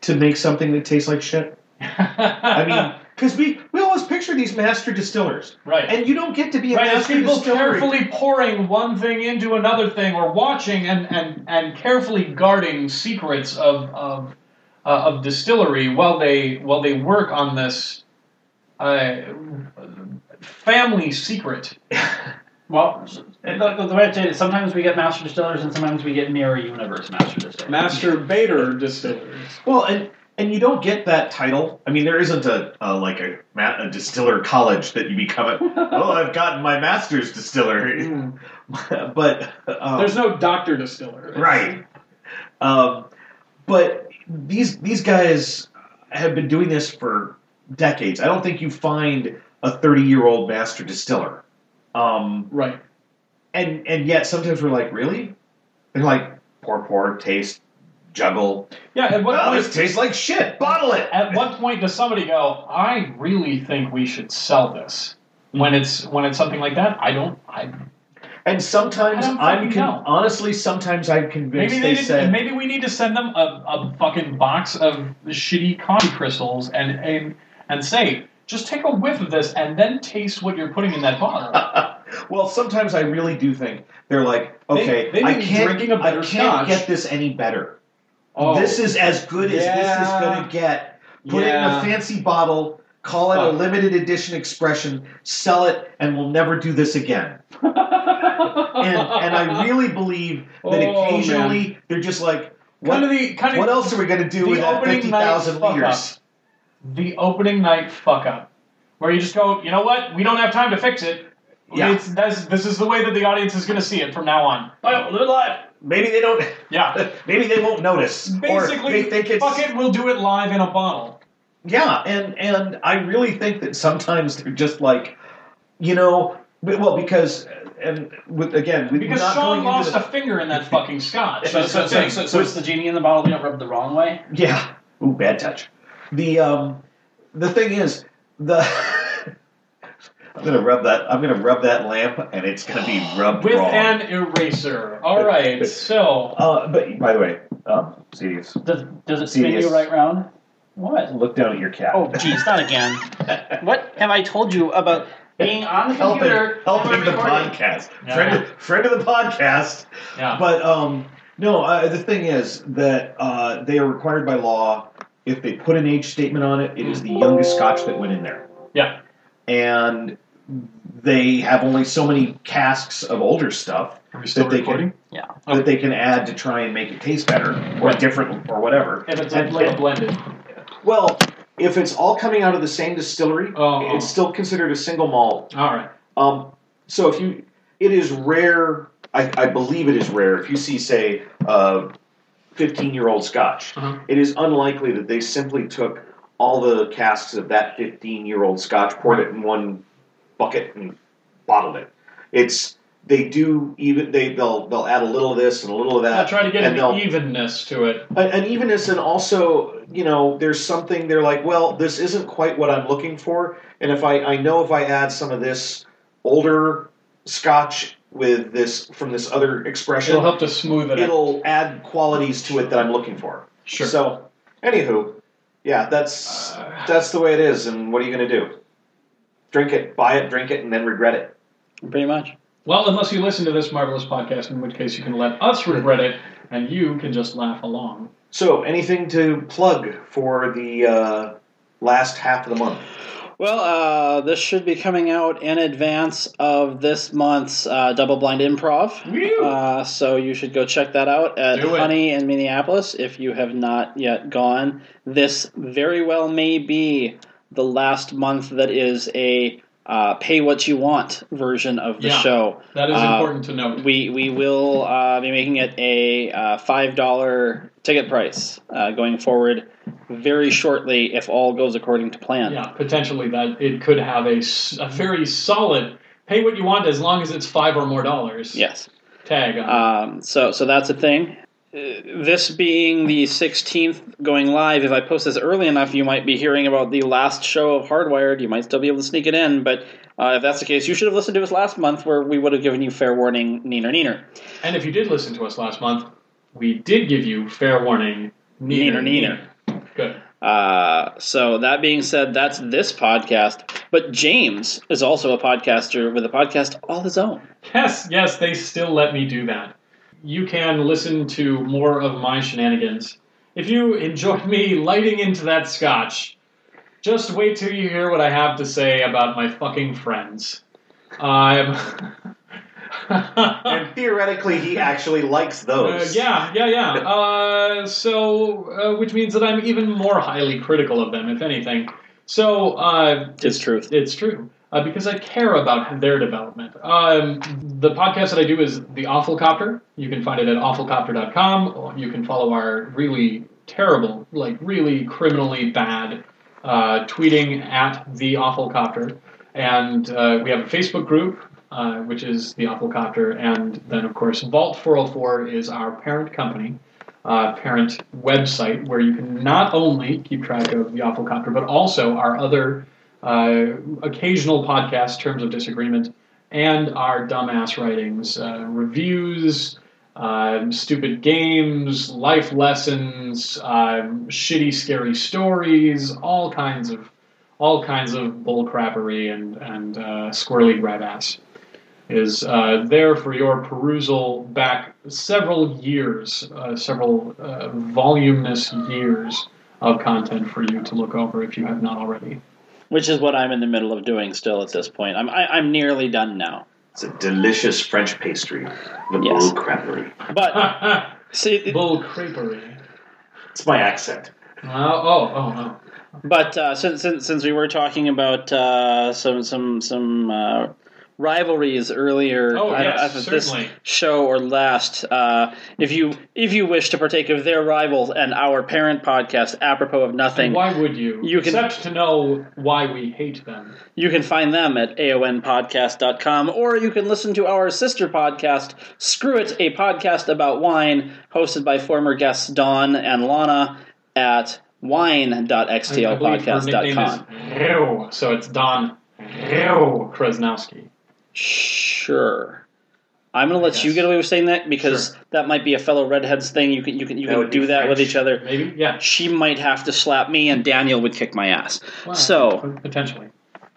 to make something that tastes like shit? I mean, because we we always picture these master distillers, right. and you don't get to be a Right, as master people distiller. carefully pouring one thing into another thing, or watching and, and, and carefully guarding secrets of of, uh, of distillery while they while they work on this uh, family secret. Well, the, the, the way I say it is sometimes we get master distillers and sometimes we get mirror universe master distillers. Master Bader distillers. Well, and and you don't get that title. I mean, there isn't a, a like a, ma- a distiller college that you become. A, oh, I've gotten my master's distiller, Mm. but um, There's no doctor distiller. It's- right. Um, but these these guys have been doing this for decades. I don't think you find a 30 year old master distiller. Um, Right. and and yet sometimes we're like, really? They're like, pour, pour, taste, juggle. Yeah. At what Well, point? this tastes like shit. Bottle it. At what point does somebody go? I really think we should sell this. When it's when it's something like that, I don't. I And sometimes I'm con- honestly, sometimes I'm convinced maybe they, they said, maybe we need to send them a, a fucking box of shitty coffee crystals and and and say just take a whiff of this and then taste what you're putting in that bottle. well, sometimes I really do think they're like, okay, they I can't, drinking a I better can't get this any better. Oh, This is as good as this is going to get. Put it in a fancy bottle, call it a Oh. limited edition expression, sell it, and we'll never do this again. And and I really believe that Oh, occasionally they're just like, what, kind of the kind of what else are we going to do with that opening fifty night fuck liters? the opening night fuck up, where you just go, you know what? We don't have time to fix it. Yeah. It's, this is the way that the audience is going to see it from now on. Oh, live live. Maybe they don't. Yeah. Maybe they won't notice. Basically, or they think it's fuck it, we'll do it live in a bottle. Yeah, and and I really think that sometimes they're just like, you know, well because and with again with Because not Sean going lost into a finger in that fucking scotch. So, so, so, so, so it's the genie in the bottle being rubbed the wrong way. yeah, ooh bad touch. The um, the thing is the. I'm gonna rub that. I'm gonna rub that lamp, and it's gonna be rubbed With wrong. an eraser. All right, so uh, but by the way, um, serious. Does, does it spin Serious. you right round? What? Look down at your cat. Oh, geez, not again. What have I told you about being on the helping, computer? helping the recording? podcast. Yeah. Friend, of, friend of the podcast. yeah, But um, no, uh, the thing is that uh, they are required by law. If they put an age statement on it, it is the youngest Scotch that went in there, yeah, and they have only so many casks of older stuff are we still that they recording? Yeah. that they can add to try and make it taste better or Right. different or whatever. If it's And- like a and- blended. well, if it's all coming out of the same distillery, Oh, it's still considered a single malt. all right. Um, so if you, it is rare. I, I believe it is rare if you see, say, a fifteen-year-old Scotch. Uh-huh. It is unlikely that they simply took all the casks of that fifteen-year-old Scotch, poured it in one bucket, and bottled it. It's they do even they they'll they'll add a little of this and a little of I that, try to get an evenness to it. an evenness, and also you know there's something they're like, well, this isn't quite what I'm looking for, and if I I know if I add some of this older Scotch with this from this other expression, It'll help to smooth it out. it'll add qualities to it that I'm looking for. Sure. So, anywho, yeah, that's Uh, that's the way it is, and what are you going to do? Drink it, buy it, drink it, and then regret it. Pretty much. well, unless you listen to this marvelous podcast, in which case you can let us regret it, and you can just laugh along. So, anything to plug for the uh, last half of the month? Well, uh, this should be coming out in advance of this month's uh, Double Blind Improv. Uh, so you should go check that out at Do it. Honey in Minneapolis if you have not yet gone. This very well may be the last month that is a uh, pay what you want version of the Yeah. show. that is uh, important to note. We we will uh, be making it a uh, five dollar ticket price uh, going forward very shortly if all goes according to plan. Yeah, potentially that it could have a, a very solid pay what you want as long as it's five or more dollars. Yes. Tag on. Um, so so that's a thing. Uh, This being the 16th going live, if I post this early enough, you might be hearing about the last show of Hardwired. You might still be able to sneak it in, but uh, if that's the case, you should have listened to us last month where we would have given you fair warning, neener, neener. and if you did listen to us last month, we did give you fair warning. Neener, neener. Good. Uh, so that being said, that's this podcast. But James is also a podcaster with a podcast all his own. Yes, yes, they still let me do that. You can listen to more of my shenanigans. If you enjoyed me lighting into that scotch, just wait till you hear what I have to say about my fucking friends. I'm and theoretically, he actually likes Uh, those. yeah, yeah, yeah. Uh, so, uh, which means that I'm even more highly critical of them, if anything. So, uh, It's truth. It's true. Uh, because I care about their development. Um, the podcast that I do is The Awful Copter. You can find it at awfulcopter.com. You can follow our really terrible, like really criminally bad uh, tweeting at The Awful Copter. And uh, we have a Facebook group, uh, which is The Awful Copter. And then, of course, Vault 404 is our parent company. Uh, parent website where you can not only keep track of the Awful Copter, but also our other uh, occasional podcast, Terms of Disagreement, and our dumbass writings, uh, reviews, um, stupid games, life lessons, um, shitty, scary stories, all kinds of all kinds of bullcrappery and and uh, squirrely grab ass is uh, there for your perusal back several years, uh, several uh, voluminous years of content for you to look over if you have not already. Which is what I'm in the middle of doing still at this point. I'm I, I'm nearly done now. It's a delicious French pastry, the Yes. bull crappery. But see, it- bullcrapery. It's my accent. Oh, oh, oh, oh. But uh, since, since since we were talking about uh, some some some uh, rivalries earlier, Oh, yes, this show or last, uh, if you if you wish to partake of their rivals and our parent podcast, apropos of nothing, Why would you? You can- Except to know why we hate them. you can find them at aonpodcast.com, or you can listen to our sister podcast, Screw It, a podcast about wine, hosted by former guests Dawn and Lana at I believe her nickname wine.xtlpodcast.com. so it's Don Krasnowski. Sure. I'm going to let you get away with saying that because Sure. that might be a fellow redheads thing. You can you can you That can do that with each other. Maybe? Yeah. She might have to slap me, and Daniel would kick my ass. So- potentially.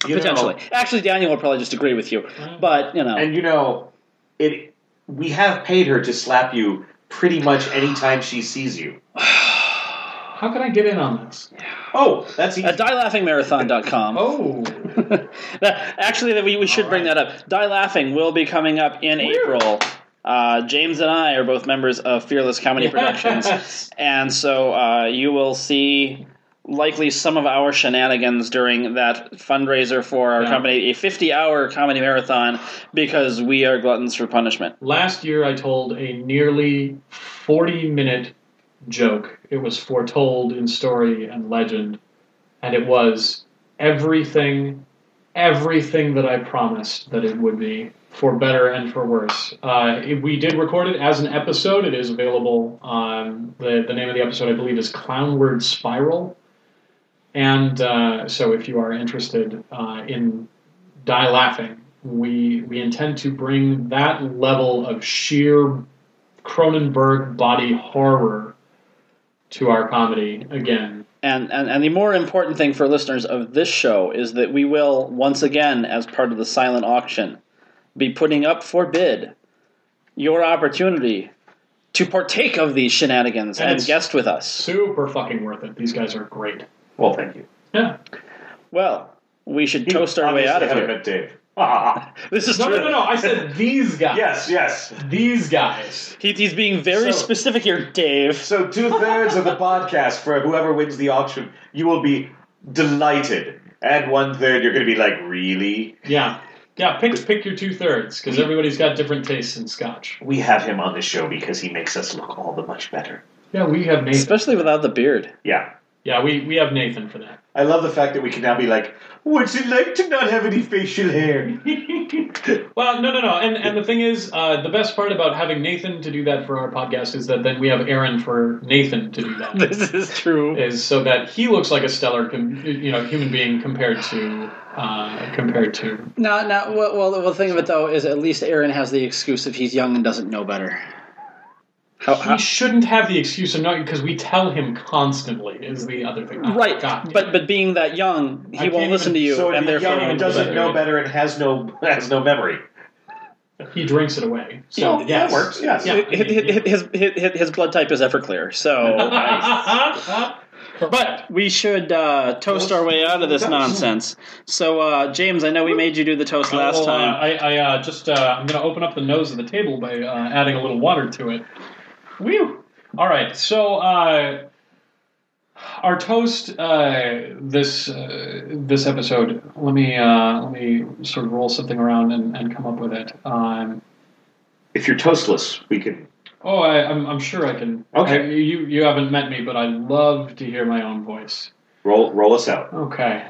You know- Potentially, actually, Daniel would probably just agree with you. Mm-hmm. But you know, and you know, it. We have paid her to slap you pretty much any time she sees you. How can I get in on this? Oh, that's easy. at dielaughingmarathon.com. Oh. That- Actually, that we, we should bring that up. Die Laughing will be coming up in April. Uh, James and I are both members of Fearless Comedy Productions, Yes. and so uh, you will see likely some of our shenanigans during that fundraiser for our Yeah. company, a 50-hour comedy marathon, because we are gluttons for punishment. Last year, I told a nearly 40 minute joke. It was foretold in story and legend, and it was everything, everything that I promised that it would be, for better and for worse. Uh, we did record it as an episode. It is available. Um, the, the name of the episode, I believe, is Clownward Spiral. And uh, so, if you are interested uh, in Die Laughing, we we intend to bring that level of sheer Cronenberg body horror to our comedy again. And, and and the more important thing for listeners of this show is that we will once again, as part of the silent auction, be putting up for bid your opportunity to partake of these shenanigans And and, guest with us. Super fucking worth it. These guys are great. well, thank you. Yeah. Well, we should toast our way out of here. met Dave. Ah, This is No, true. no, no, no. I said these guys. yes, yes. These guys. He, he's being very So- specific here, Dave. So two thirds of the podcast for whoever wins the auction, you will be delighted, and one third you're going to be like, really? Yeah. Yeah, pick pick your two thirds because everybody's got different tastes in scotch. We have him on the show because he makes us look all the much better. Yeah, we have Nathan. Especially without the beard. Yeah. Yeah, we, we have Nathan for that. I love the fact that we can now be like, what's it like to not have any facial hair? Well, no, no, no. And and the thing is, uh, the best part about having Nathan to do that for our podcast is that then we have Aaron for Nathan to do that. This is true. is so that he looks like a stellar, com- you know, human being compared to uh, compared to. No, no. Well, well, the thing of it though is at least Aaron has the excuse if he's young and doesn't know better. How, He how, shouldn't have the excuse of not because we tell him constantly. Is the other thing, Oh, right, God, but but being that young, I he won't can't listen to you, so and therefore young he doesn't better. know better and has no has no memory. he drinks it away. So Yeah, yes, that works, yes. Yeah, His, his, his, his, his blood type is Everclear, so But we should uh, toast our way out of this nonsense. So, uh, James, I know we made you do the toast last Well, uh, time. I, I uh, just uh, I'm going to open up the nose of the table by uh, adding a little water to it. Whew. All right. So uh, our toast uh, this uh, this episode. Let me uh, let me sort of roll something around and, and come up with it. Um, If you're toastless, we can. oh, I, I'm I'm sure I can. Okay. I- you you haven't met me, but I love to hear my own voice. Roll, roll us out. Okay.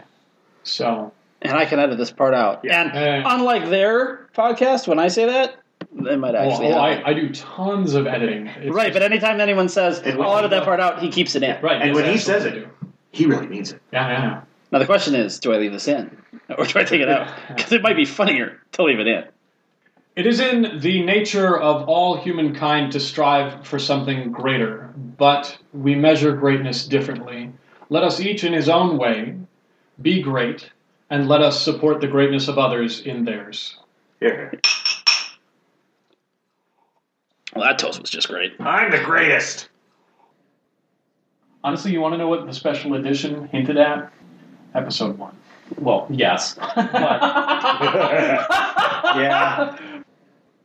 So and I can edit this part out. Yeah. And uh, unlike their podcast, when I say that, they might actually. oh, have. I, I do tons of editing. It's right, just- but anytime anyone says, I'll oh, edit that part out, he keeps it in. right. And yes, when he says it- He really means it. Yeah, yeah, yeah. Now, the question is, do I leave this in? Or do I take it out? Because it might be funnier to leave it in. It is in the nature of all humankind to strive for something greater, but we measure greatness differently. Let us each in his own way be great, and let us support the greatness of others in theirs. Here. Well, that toast was just great. I'm the greatest. Honestly, you want to know what the special edition hinted at? Episode one. Well, yes. But Yeah.